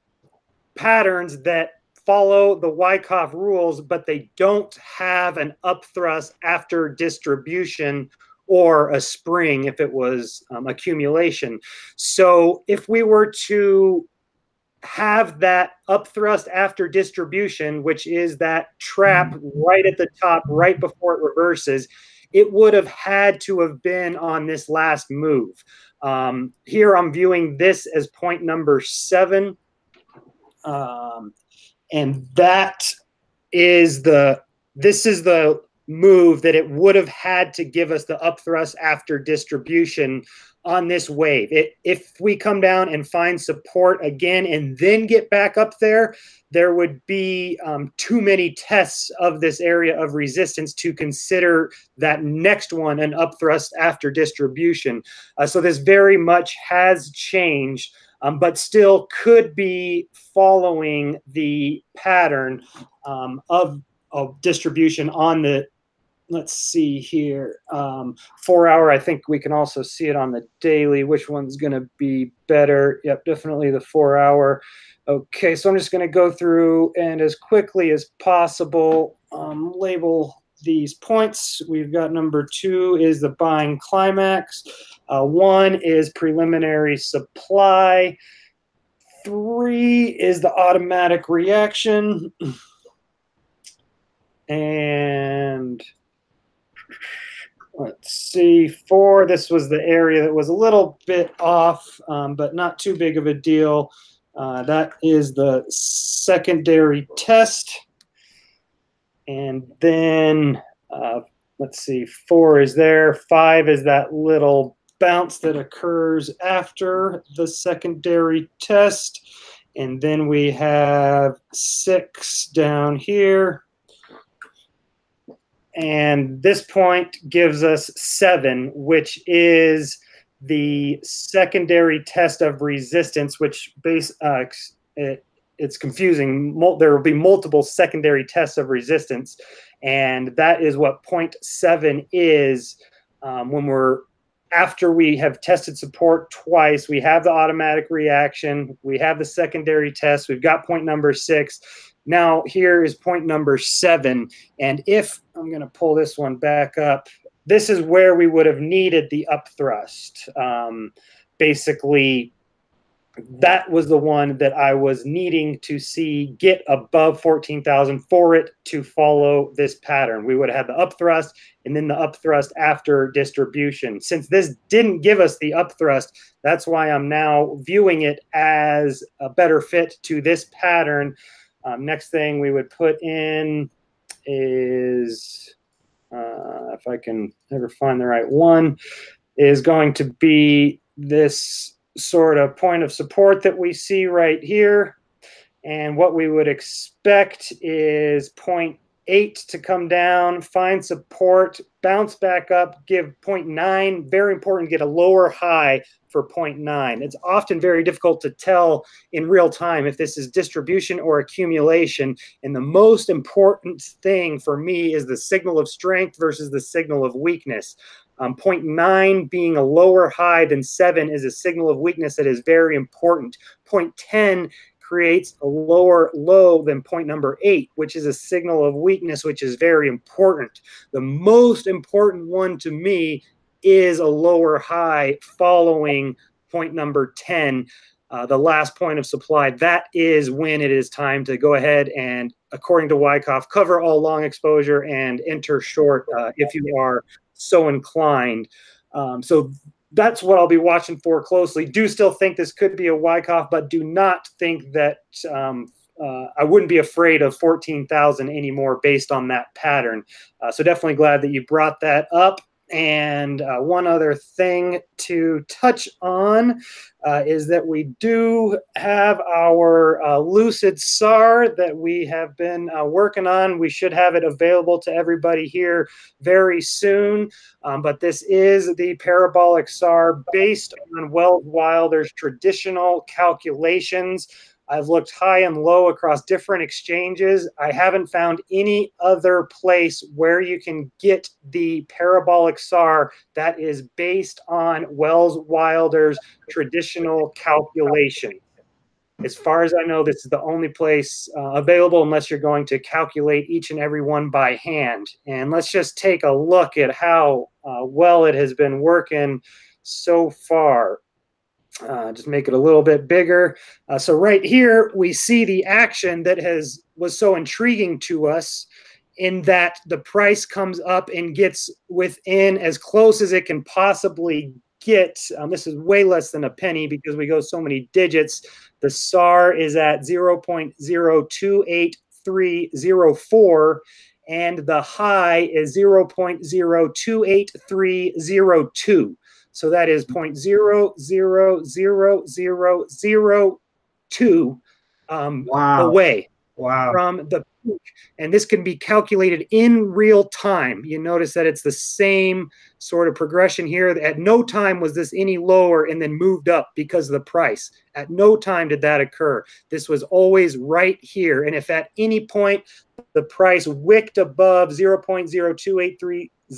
S1: patterns that follow the Wyckoff rules, but they don't have an upthrust after distribution or a spring if it was um, accumulation. So if we were to have that upthrust after distribution, which is that trap right at the top, right before it reverses, it would have had to have been on this last move. Um, here I'm viewing this as point number seven. Um, and that is the, this is the move that it would have had to give us the upthrust after distribution on this wave. It, if we come down and find support again and then get back up there, there would be um, too many tests of this area of resistance to consider that next one an upthrust after distribution. Uh, so this very much has changed, um, but still could be following the pattern um, of, of distribution on the let's see here. Um, four hour, I think we can also see it on the daily. Which one's going to be better? Yep, definitely the four hour. Okay, so I'm just going to go through and as quickly as possible um, label these points. We've got number two is the buying climax. Uh, one is preliminary supply. Three is the automatic reaction. And let's see, four. This was the area that was a little bit off, um, but not too big of a deal. Uh, that is the secondary test. And then, uh, let's see, four is there. Five is that little bounce that occurs after the secondary test. And then we have six down here. And this point gives us seven, which is the secondary test of resistance, which base uh, it, it's confusing. There will be multiple secondary tests of resistance, and that is what point seven is um, when we're after we have tested support twice. We have the automatic reaction. We have the secondary test. We've got point number six. Now, here is point number seven. And if I'm going to pull this one back up, this is where we would have needed the up thrust. Um, basically, that was the one that I was needing to see get above 14,000 for it to follow this pattern. We would have had the up thrust and then the up thrust after distribution. Since this didn't give us the up thrust, that's why I'm now viewing it as a better fit to this pattern um, next thing we would put in is, uh, if I can ever find the right one, is going to be this sort of point of support that we see right here. And what we would expect is point eight to come down, find support, bounce back up, give 0.9. Very important, get a lower high for 0.9. It's often very difficult to tell in real time if this is distribution or accumulation. And the most important thing for me is the signal of strength versus the signal of weakness. Um, 0.9 being a lower high than 7 is a signal of weakness that is very important. 0.10 creates a lower low than point number eight, which is a signal of weakness, which is very important. The most important one to me is a lower high following point number 10, uh, the last point of supply. That is when it is time to go ahead and, according to Wyckoff, cover all long exposure and enter short uh, if you are so inclined. Um, so that's what I'll be watching for closely. Do still think this could be a Wyckoff, but do not think that um, uh, I wouldn't be afraid of 14,000 anymore based on that pattern. Uh, so definitely glad that you brought that up. And uh, one other thing to touch on uh, is that we do have our uh, Lucid SAR that we have been uh, working on. We should have it available to everybody here very soon. Um, but this is the parabolic SAR based on Welles Wilder's traditional calculations. I've looked high and low across different exchanges. I haven't found any other place where you can get the parabolic SAR that is based on Welles Wilder's traditional calculation. As far as I know, this is the only place uh, available unless you're going to calculate each and every one by hand. And let's just take a look at how uh, well it has been working so far. Uh, just make it a little bit bigger. Uh, so right here, we see the action that has was so intriguing to us in that the price comes up and gets within as close as it can possibly get. Um, this is way less than a penny because we go so many digits. The SAR is at 0.0280304 and the high is 0.0280302. So that is 0.00002 um,
S2: Wow.
S1: away
S2: Wow.
S1: from the peak. And this can be calculated in real time. You notice that it's the same sort of progression here. At no time was this any lower and then moved up because of the price. At no time did that occur. This was always right here. And if at any point the price wicked above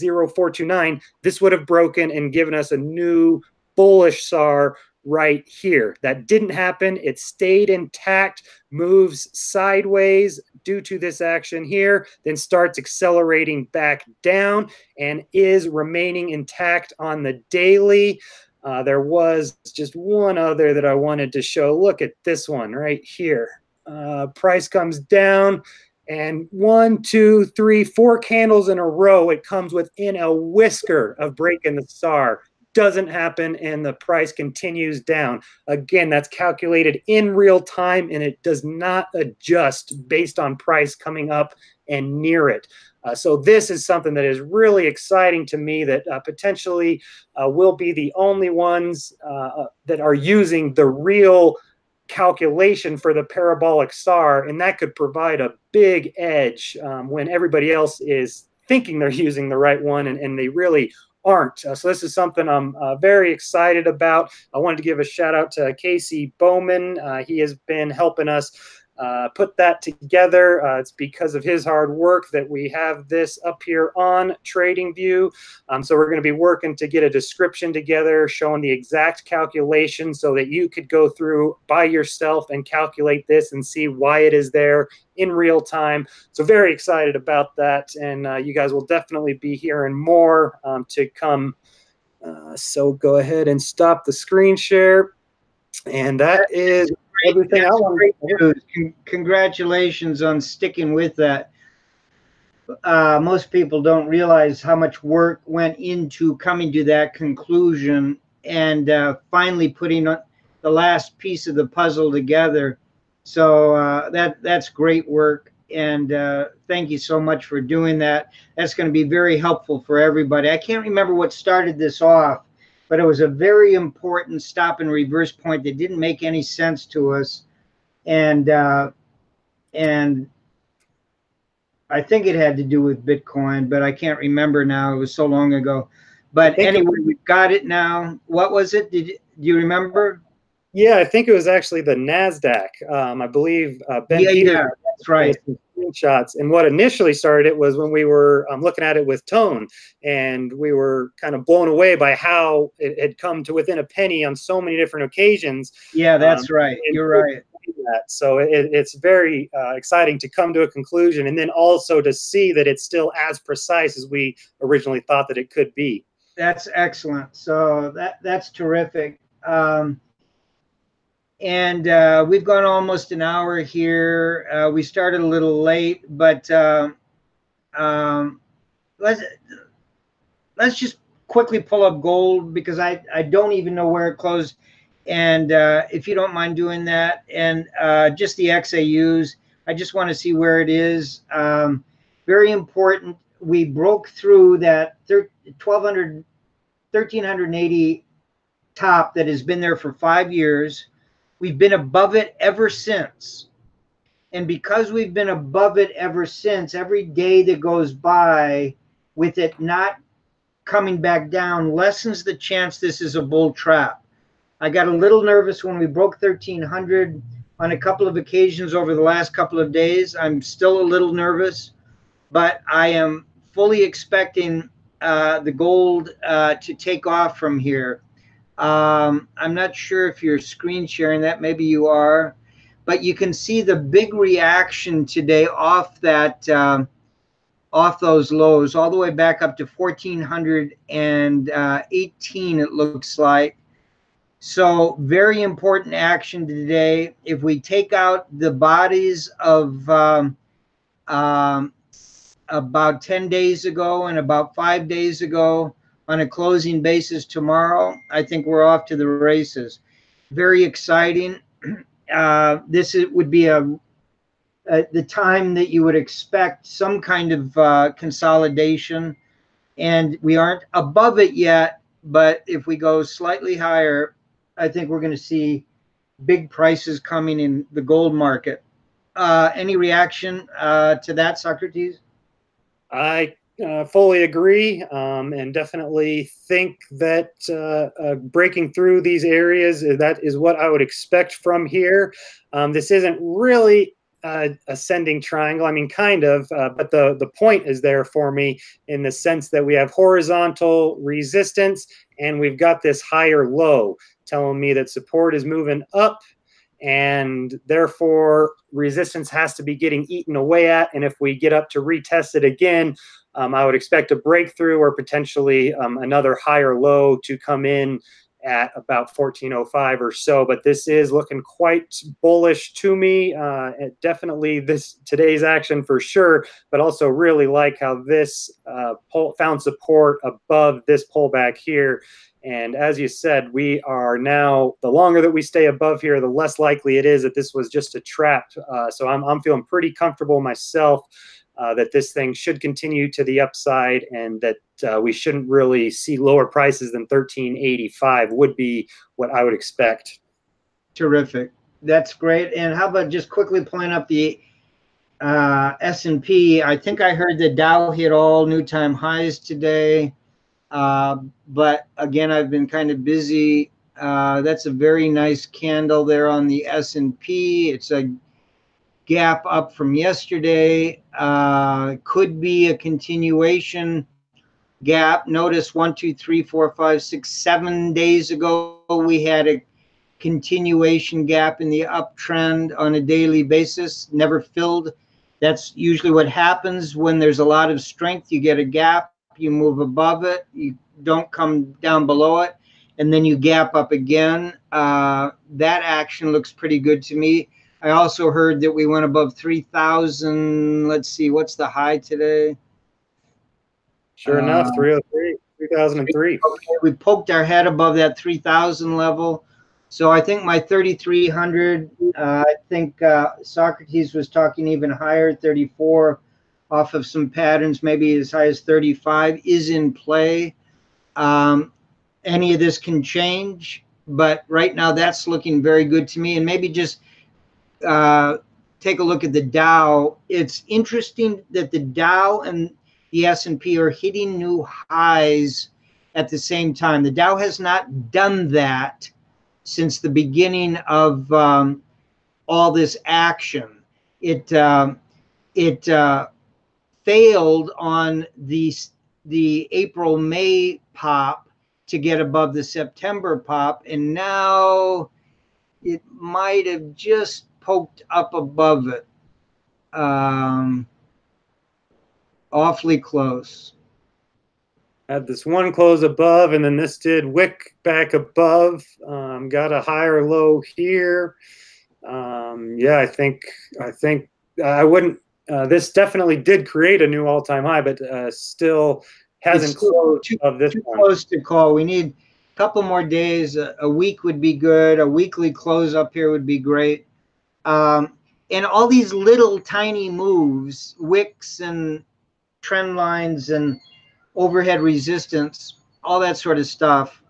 S1: 0.02830.429, this would have broken and given us a new bullish SAR right here. That didn't happen. It stayed intact, moves sideways due to this action here, then starts accelerating back down and is remaining intact on the daily. Uh, there was just one other that I wanted to show. Look at this one right here. Uh, price comes down and one, two, three, four candles in a row. It comes within a whisker of breaking the SAR doesn't happen and the price continues down. Again, that's calculated in real time and it does not adjust based on price coming up and near it. Uh, so this is something that is really exciting to me that uh, potentially uh, will be the only ones uh, that are using the real calculation for the parabolic SAR, and that could provide a big edge um, when everybody else is thinking they're using the right one and, and they really aren't. Uh, so this is something I'm uh, very excited about. I wanted to give a shout out to Casey Bowman. Uh, he has been helping us uh, put that together. Uh, it's because of his hard work that we have this up here on TradingView. Um, so we're going to be working to get a description together showing the exact calculation so that you could go through by yourself and calculate this and see why it is there in real time. So very excited about that. And uh, you guys will definitely be hearing more um, to come. Uh, so go ahead and stop the screen share. And that is everything I want.
S2: great news. Con- Congratulations on sticking with that. Uh, most people don't realize how much work went into coming to that conclusion and uh, finally putting the last piece of the puzzle together. So uh, that that's great work, and uh, thank you so much for doing that. That's going to be very helpful for everybody. I can't remember what started this off, but it was a very important stop and reverse point that didn't make any sense to us, and uh, and I think it had to do with Bitcoin, but I can't remember now. It was so long ago. But anyway, we've got it now. What was it? Did you, do you remember?
S1: Yeah, I think it was actually the Nasdaq. Um, I believe uh, Ben
S2: yeah,
S1: Peters
S2: yeah, that's right.
S1: Screenshots. And what initially started it was when we were um, looking at it with Tone, and we were kind of blown away by how it had come to within a penny on so many different occasions.
S2: Yeah, that's
S1: Um,
S2: right. You're right.
S1: That. So it, it's very uh, exciting to come to a conclusion, and then also to see that it's still as precise as we originally thought that it could be.
S2: That's excellent. So that that's terrific. Um, and uh, we've gone almost an hour here. Uh, we started a little late, but um, um, let's let's just quickly pull up gold because I I don't even know where it closed. And uh, if you don't mind doing that, and uh, just the XAUs, I just want to see where it is. Um, very important. We broke through that thir- 1200, 1380 top that has been there for five years. We've been above it ever since. And because we've been above it ever since, every day that goes by with it not coming back down lessens the chance this is a bull trap. I got a little nervous when we broke 1300 on a couple of occasions over the last couple of days. I'm still a little nervous, but I am fully expecting uh, the gold uh, to take off from here. Um, I'm not sure if you're screen sharing that. Maybe you are, but you can see the big reaction today off that um, off those lows, all the way back up to 1418. It looks like. So very important action today. If we take out the bodies of um, um, about 10 days ago and about five days ago on a closing basis tomorrow, I think we're off to the races. Very exciting. Uh, this is, would be a, a the time that you would expect some kind of uh, consolidation, and we aren't above it yet, but if we go slightly higher, I think we're going to see big prices coming in the gold market. Uh, any reaction uh, to that, Socrates?
S1: I uh, fully agree um, and definitely think that uh, uh, breaking through these areas uh, that is what I would expect from here. Um, this isn't really uh, ascending triangle. I mean, kind of, uh, but the the point is there for me in the sense that we have horizontal resistance and we've got this higher low telling me that support is moving up and therefore resistance has to be getting eaten away at. And if we get up to retest it again, um, I would expect a breakthrough or potentially um, another higher low to come in at about 1405 or so but this is looking quite bullish to me uh, definitely this today's action for sure but also really like how this uh, pull, found support above this pullback here and as you said, we are now, the longer that we stay above here, the less likely it is that this was just a trap. Uh, so I'm, I'm feeling pretty comfortable myself uh, that this thing should continue to the upside and that uh, we shouldn't really see lower prices than 1385 would be what I would expect.
S2: Terrific. That's great. And how about just quickly pulling up the uh, S&P? I think I heard the Dow hit all new time highs today. Uh, but again, I've been kind of busy. Uh, that's a very nice candle there on the S&P. It's a gap up from yesterday. Uh, could be a continuation gap. Notice one, two, three, four, five, six, seven days ago, we had a continuation gap in the uptrend on a daily basis, never filled. That's usually what happens when there's a lot of strength. You get a gap you move above it, you don't come down below it, and then you gap up again. Uh, that action looks pretty good to me. I also heard that we went above 3,000. Let's see, what's the high today?
S1: Sure enough, uh, 303, 3003. Okay,
S2: we poked our head above that 3,000 level. So I think my 3,300, uh, I think uh, Socrates was talking even higher, 34 off of some patterns, maybe as high as 35, is in play. Um, any of this can change, but right now that's looking very good to me. And maybe just uh, take a look at the Dow. It's interesting that the Dow and the S&P are hitting new highs at the same time. The Dow has not done that since the beginning of um, all this action. It um, it uh, failed on the the April May pop to get above the September pop, and now it might have just poked up above it. Um, awfully close.
S1: Had this one close above, and then this did wick back above. Um, got a higher low here. Um, yeah, I think I think I wouldn't uh, this definitely did create a new all-time high, but uh, still hasn't closed too, of this
S2: too one. close to call. We need a couple more days. A, a, week would be good. A weekly close up here would be great. Um, and all these little tiny moves, wicks and trend lines and overhead resistance, all that sort of stuff,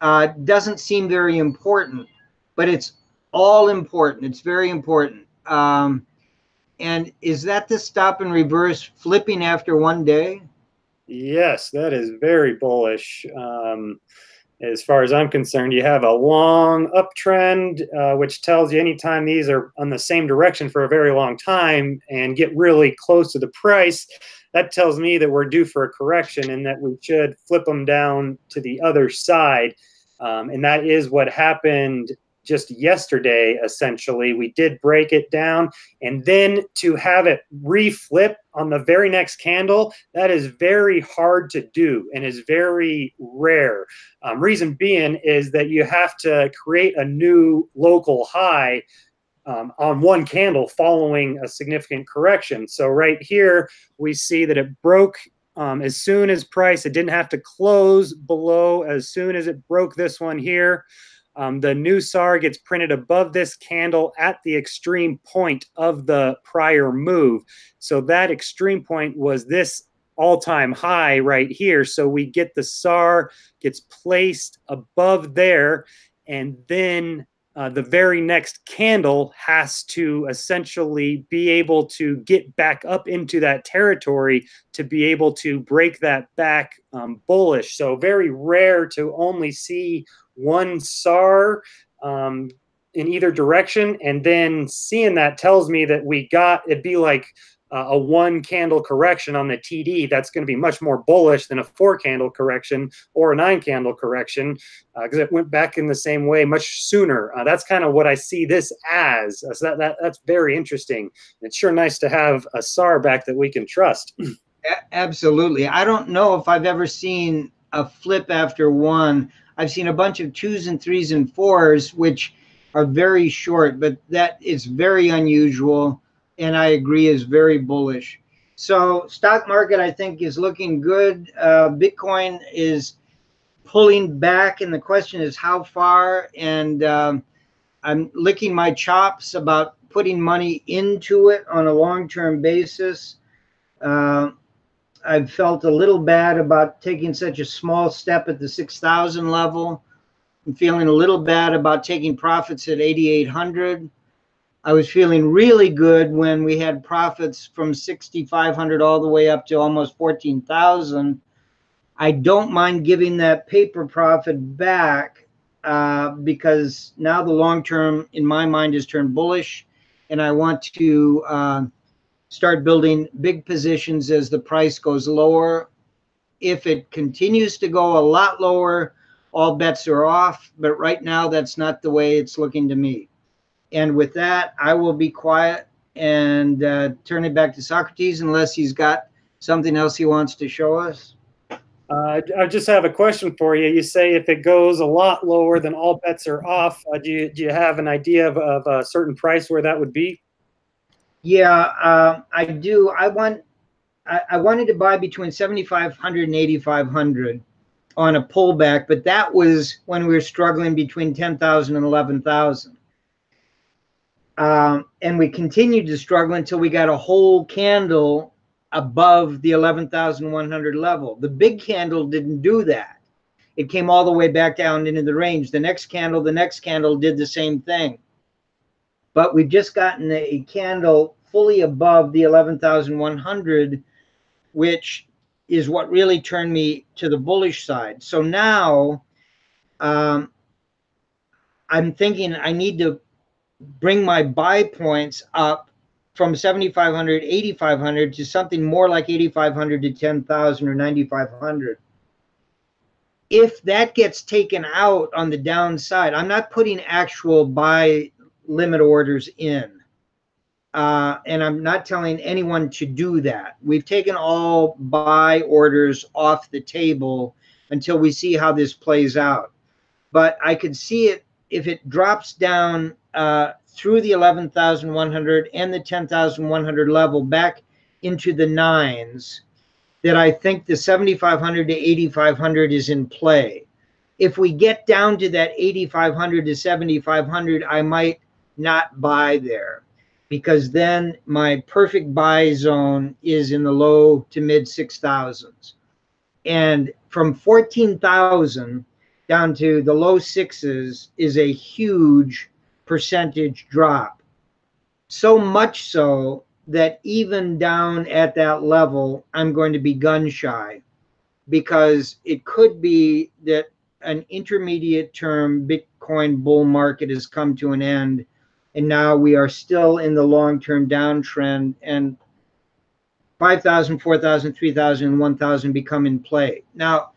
S2: uh, doesn't seem very important, but it's all important. It's very important. Um, and is that the stop and reverse flipping after one day?
S1: Yes, that is very bullish. Um, as far as I'm concerned, you have a long uptrend, uh, which tells you anytime these are on the same direction for a very long time and get really close to the price, that tells me that we're due for a correction and that we should flip them down to the other side. Um, and that is what happened just yesterday, essentially. We did break it down. And then to have it reflip on the very next candle, that is very hard to do and is very rare. Um, reason being is that you have to create a new local high um, on one candle following a significant correction. So right here, we see that it broke um, as soon as price. It didn't have to close below as soon as it broke this one here. Um, the new SAR gets printed above this candle at the extreme point of the prior move. So that extreme point was this all-time high right here. So we get the SAR gets placed above there, and then uh, the very next candle has to essentially be able to get back up into that territory to be able to break that back um, bullish. So very rare to only see one SAR um, in either direction, and then seeing that tells me that we got it'd be like uh, a one candle correction on the TD, that's going to be much more bullish than a four candle correction or a nine candle correction because uh, it went back in the same way much sooner. Uh, that's kind of what I see this as. Uh, so that, that that's very interesting. It's sure nice to have a SAR back that we can trust.
S2: Absolutely. I don't know if I've ever seen a flip after one. I've seen a bunch of twos and threes and fours, which are very short, but that is very unusual and I agree is very bullish. So stock market, I think, is looking good. Uh, Bitcoin is pulling back, and the question is how far. And um, I'm licking my chops about putting money into it on a long-term basis. Uh, I've felt a little bad about taking such a small step at the 6,000 level. I'm feeling a little bad about taking profits at 8,800. I was feeling really good when we had profits from 6,500 all the way up to almost 14,000. I don't mind giving that paper profit back uh, because now the long term, in my mind, has turned bullish, and I want to uh, start building big positions as the price goes lower. If it continues to go a lot lower, all bets are off. But right now, that's not the way it's looking to me. And with that, I will be quiet and uh, turn it back to Socrates unless he's got something else he wants to show us.
S1: Uh, I just have a question for you. You say if it goes a lot lower, then all bets are off. Uh, do, you, do you have an idea of, of a certain price where that would be?
S2: Yeah, uh, I do. I want. I, I wanted to buy between 7,500 and 8,500 on a pullback, but that was when we were struggling between 10,000 and 11,000. Um, and we continued to struggle until we got a whole candle above the 11,100 level. The big candle didn't do that. It came all the way back down into the range. The next candle, the next candle did the same thing. But we've just gotten a candle fully above the 11,100, which is what really turned me to the bullish side. So now um, I'm thinking I need to bring my buy points up from 7,500, 8,500 to something more like 8,500 to 10,000 or 9,500. If that gets taken out on the downside, I'm not putting actual buy limit orders in. Uh, and I'm not telling anyone to do that. We've taken all buy orders off the table until we see how this plays out. But I could see it if it drops down uh, through the 11,100 and the 10,100 level back into the nines, that I think the 7,500 to 8,500 is in play. If we get down to that 8,500 to 7,500, I might not buy there because then my perfect buy zone is in the low to mid 6,000s. And from 14,000 down to the low sixes is a huge percentage drop. So much so that even down at that level, I'm going to be gun shy because it could be that an intermediate term Bitcoin bull market has come to an end. And now we are still in the long term downtrend, and 5,000, 4,000, 3,000, 1,000 become in play. Now,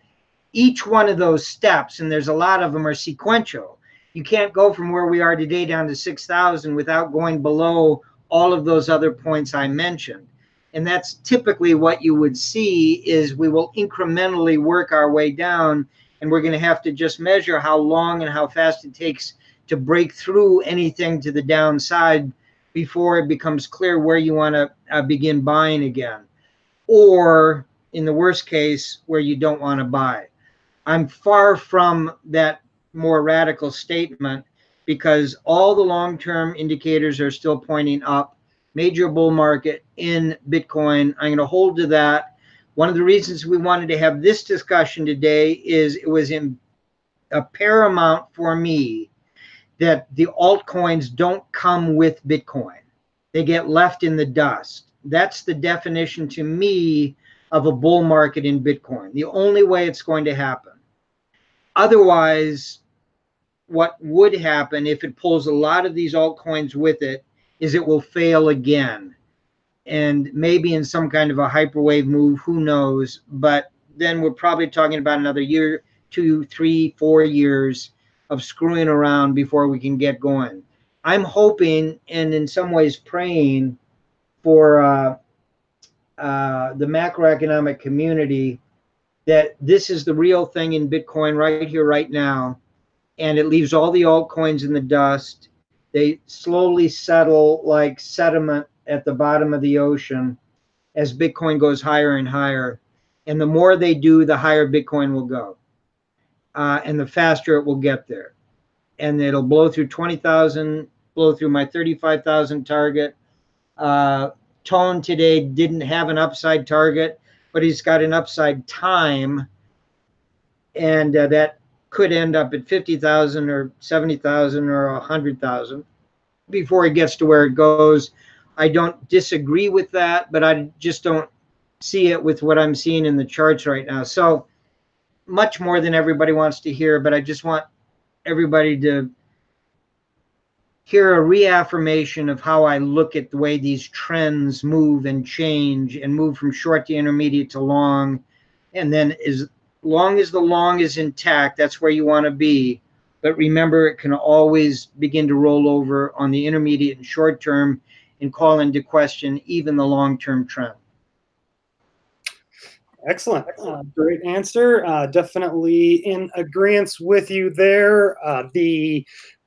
S2: each one of those steps, and there's a lot of them, are sequential. You can't go from where we are today down to 6,000 without going below all of those other points I mentioned. And that's typically what you would see is we will incrementally work our way down and we're going to have to just measure how long and how fast it takes to break through anything to the downside before it becomes clear where you want to uh, begin buying again. Or in the worst case, where you don't want to buy. I'm far from that more radical statement because all the long term indicators are still pointing up. Major bull market in Bitcoin. I'm going to hold to that. One of the reasons we wanted to have this discussion today is it was in a paramount for me that the altcoins don't come with Bitcoin. They get left in the dust. That's the definition to me of a bull market in Bitcoin. The only way it's going to happen. Otherwise, what would happen if it pulls a lot of these altcoins with it is it will fail again. And maybe in some kind of a hyperwave move, who knows? But then we're probably talking about another year, two, three, four years of screwing around before we can get going. I'm hoping and in some ways praying for uh, uh, the macroeconomic community that this is the real thing in Bitcoin right here, right now. And it leaves all the altcoins in the dust. They slowly settle like sediment at the bottom of the ocean as Bitcoin goes higher and higher. And the more they do, the higher Bitcoin will go. Uh, and the faster it will get there. And it'll blow through 20,000, blow through my 35,000 target. Uh, Tone today didn't have an upside target, but he's got an upside time. And uh, that could end up at 50,000 or 70,000 or 100,000 before it gets to where it goes. I don't disagree with that, but I just don't see it with what I'm seeing in the charts right now. So much more than everybody wants to hear, but I just want everybody to hear a reaffirmation of how I look at the way these trends move and change and move from short to intermediate to long. And then as long as the long is intact, that's where you want to be. But remember, it can always begin to roll over on the intermediate and short term and call into question even the long term trend.
S1: Excellent. Uh, great answer. Uh, definitely in agreement with you there. Uh, the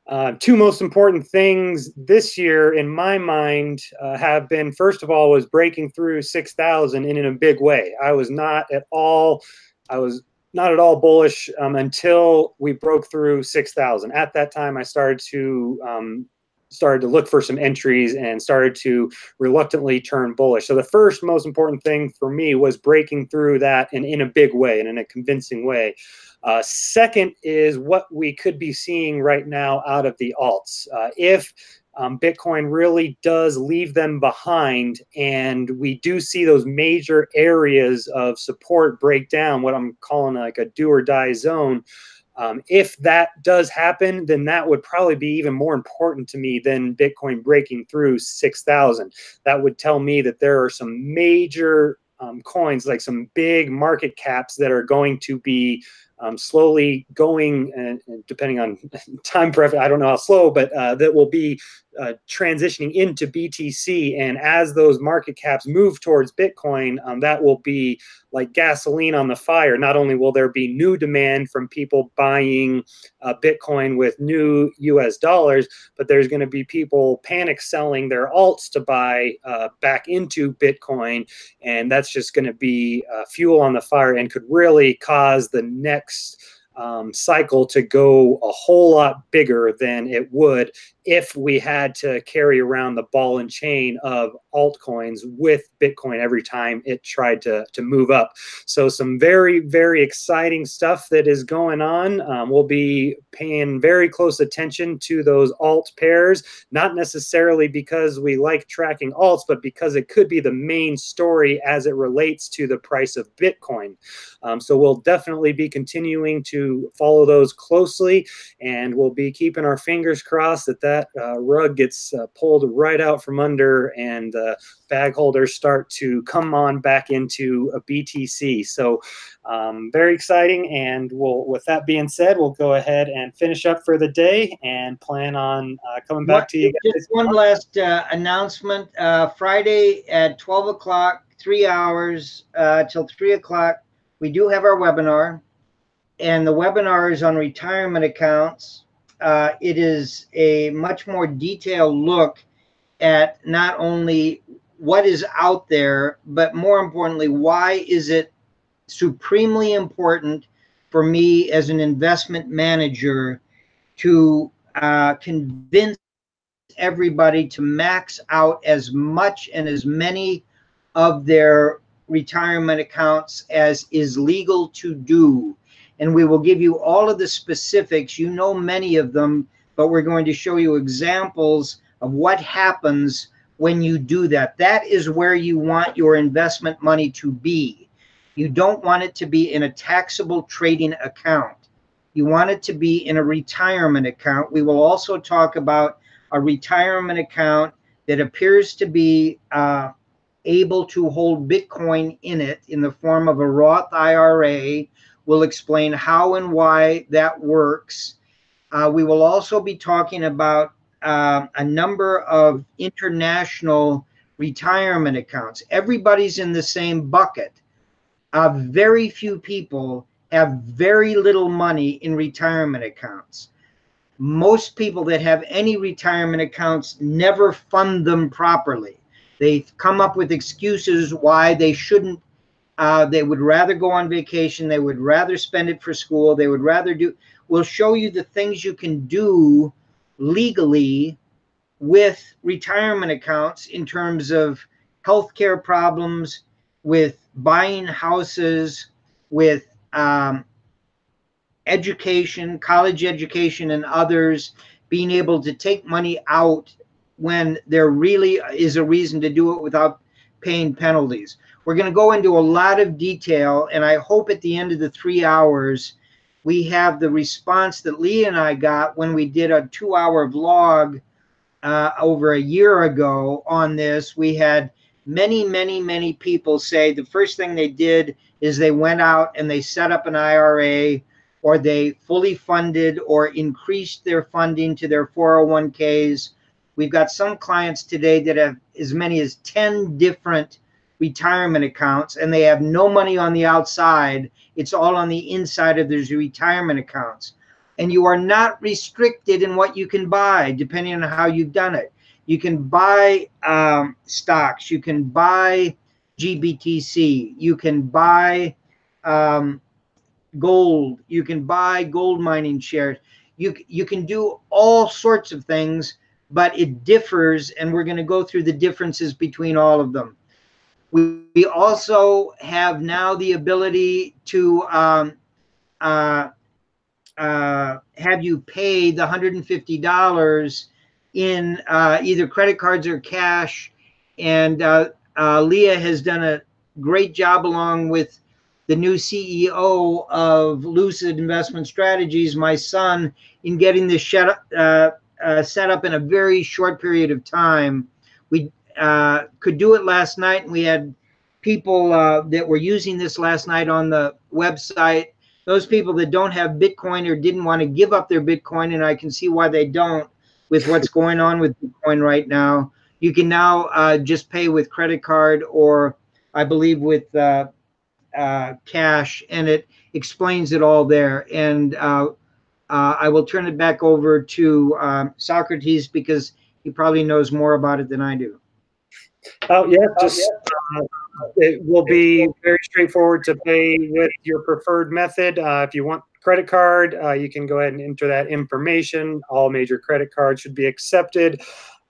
S1: uh, two most important things this year, in my mind, uh, have been first of all was breaking through six thousand in, in a big way. I was not at all, I was not at all bullish um, until we broke through six thousand. At that time, I started to um, started to look for some entries and started to reluctantly turn bullish. So the first most important thing for me was breaking through that and in a big way and in a convincing way. Uh, second is what we could be seeing right now out of the alts. Uh, if um, Bitcoin really does leave them behind, and we do see those major areas of support break down, what I'm calling like a do or die zone. Um, if that does happen, then that would probably be even more important to me than Bitcoin breaking through 6,000. That would tell me that there are some major um, coins, like some big market caps that are going to be um, slowly going, and, and, depending on time preference, I don't know how slow, but uh, that will be uh, transitioning into BTC. And as those market caps move towards Bitcoin, um, that will be like gasoline on the fire. Not only will there be new demand from people buying uh, Bitcoin with new US dollars, but there's going to be people panic selling their alts to buy uh, back into Bitcoin. And that's just going to be uh, fuel on the fire and could really cause the next um, cycle to go a whole lot bigger than it would if we had to carry around the ball and chain of altcoins with Bitcoin every time it tried to, to move up. So, some very, very exciting stuff that is going on. Um, we'll be paying very close attention to those alt pairs, not necessarily because we like tracking alts, but because it could be the main story as it relates to the price of Bitcoin. Um, so, we'll definitely be continuing to follow those closely and we'll be keeping our fingers crossed that that that uh, rug gets uh, pulled right out from under and uh, bag holders start to come on back into a BTC. So um, very exciting. And we'll, with that being said, we'll go ahead and finish up for the day and plan on uh, coming back what, to you
S2: guys. Just one last uh, announcement. Uh, Friday at 12 o'clock, three hours till three o'clock, we do have our webinar. And the webinar is on retirement accounts uh, it is a much more detailed look at not only what is out there, but more importantly, why is it supremely important for me as an investment manager to uh, convince everybody to max out as much and as many of their retirement accounts as is legal to do. And we will give you all of the specifics. You know many of them, but we're going to show you examples of what happens when you do that. That is where you want your investment money to be. You don't want it to be in a taxable trading account. You want it to be in a retirement account. We will also talk about a retirement account that appears to be uh, able to hold Bitcoin in it in the form of a Roth IRA. We'll explain how and why that works. Uh, we will also be talking about uh, a number of international retirement accounts. Everybody's in the same bucket. Uh, very few people have very little money in retirement accounts. Most people that have any retirement accounts never fund them properly. They come up with excuses why they shouldn't. Uh, they would rather go on vacation. They would rather spend it for school. They would rather do. We'll show you the things you can do legally with retirement accounts in terms of healthcare problems, with buying houses, with um, education, college education, and others, being able to take money out when there really is a reason to do it without paying penalties. We're going to go into a lot of detail, and I hope at the end of the three hours, we have the response that Lee and I got when we did a two hour vlog uh, over a year ago on this. We had many, many, many people say the first thing they did is they went out and they set up an IRA or they fully funded or increased their funding to their 401ks We've got some clients today that have as many as 10 different retirement accounts and they have no money on the outside. It's all on the inside of those retirement accounts. And you are not restricted in what you can buy depending on how you've done it. You can buy um, stocks, you can buy GBTC, you can buy um, gold, you can buy gold mining shares. You, you can do all sorts of things but it differs, and we're going to go through the differences between all of them. We, we also have now the ability to um, uh, uh, have you pay the $150 in uh, either credit cards or cash. And uh, uh, Leah has done a great job along with the new CEO of Lucid Investment Strategies, my son, in getting this shut, uh, uh, set up in a very short period of time. We uh, could do it last night, and we had people uh, that were using this last night on the website. Those people that don't have Bitcoin or didn't want to give up their Bitcoin, and I can see why they don't with what's going on with Bitcoin right now. You can now uh, just pay with credit card or I believe with uh, uh, cash, and it explains it all there. And uh, I will turn it back over to um, Socrates because he probably knows more about it than I do.
S1: Oh yeah, just uh, it will be very straightforward to pay with your preferred method. Uh, if you want credit card, uh, you can go ahead and enter that information. All major credit cards should be accepted.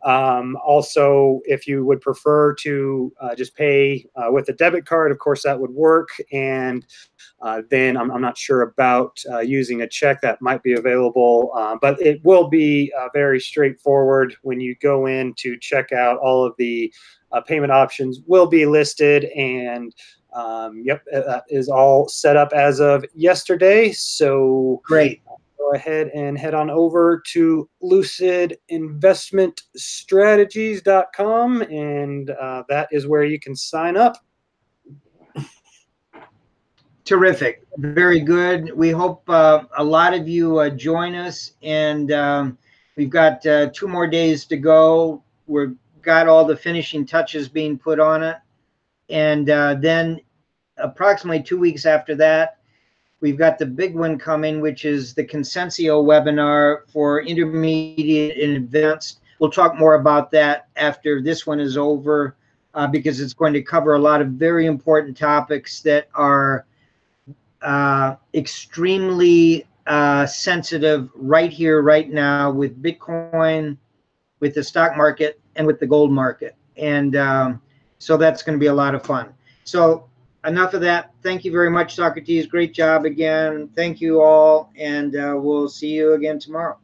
S1: Um, also, if you would prefer to uh, just pay uh, with a debit card, of course, that would work. And uh, then I'm, I'm, not sure about uh, using a check that might be available, uh, but it will be uh, very straightforward when you go in to check out all of the payment options will be listed and um, yep, that is all set up as of yesterday. So
S2: great
S1: go ahead and head on over to lucidinvestmentstrategies.com and uh, that is where you can sign up.
S2: Terrific. Very good. We hope uh, a lot of you uh, join us and um, we've got uh, two more days to go. We've got all the finishing touches being put on it. And uh, then approximately two weeks after that, We've got the big one coming, which is the Consensio webinar for intermediate and advanced. We'll talk more about that after this one is over uh, because it's going to cover a lot of very important topics that are uh, extremely uh, sensitive right here, right now with Bitcoin, with the stock market, and with the gold market. And um, so that's going to be a lot of fun. So enough of that. Thank you very much, Socrates. Great job again. Thank you all, and uh, we'll see you again tomorrow.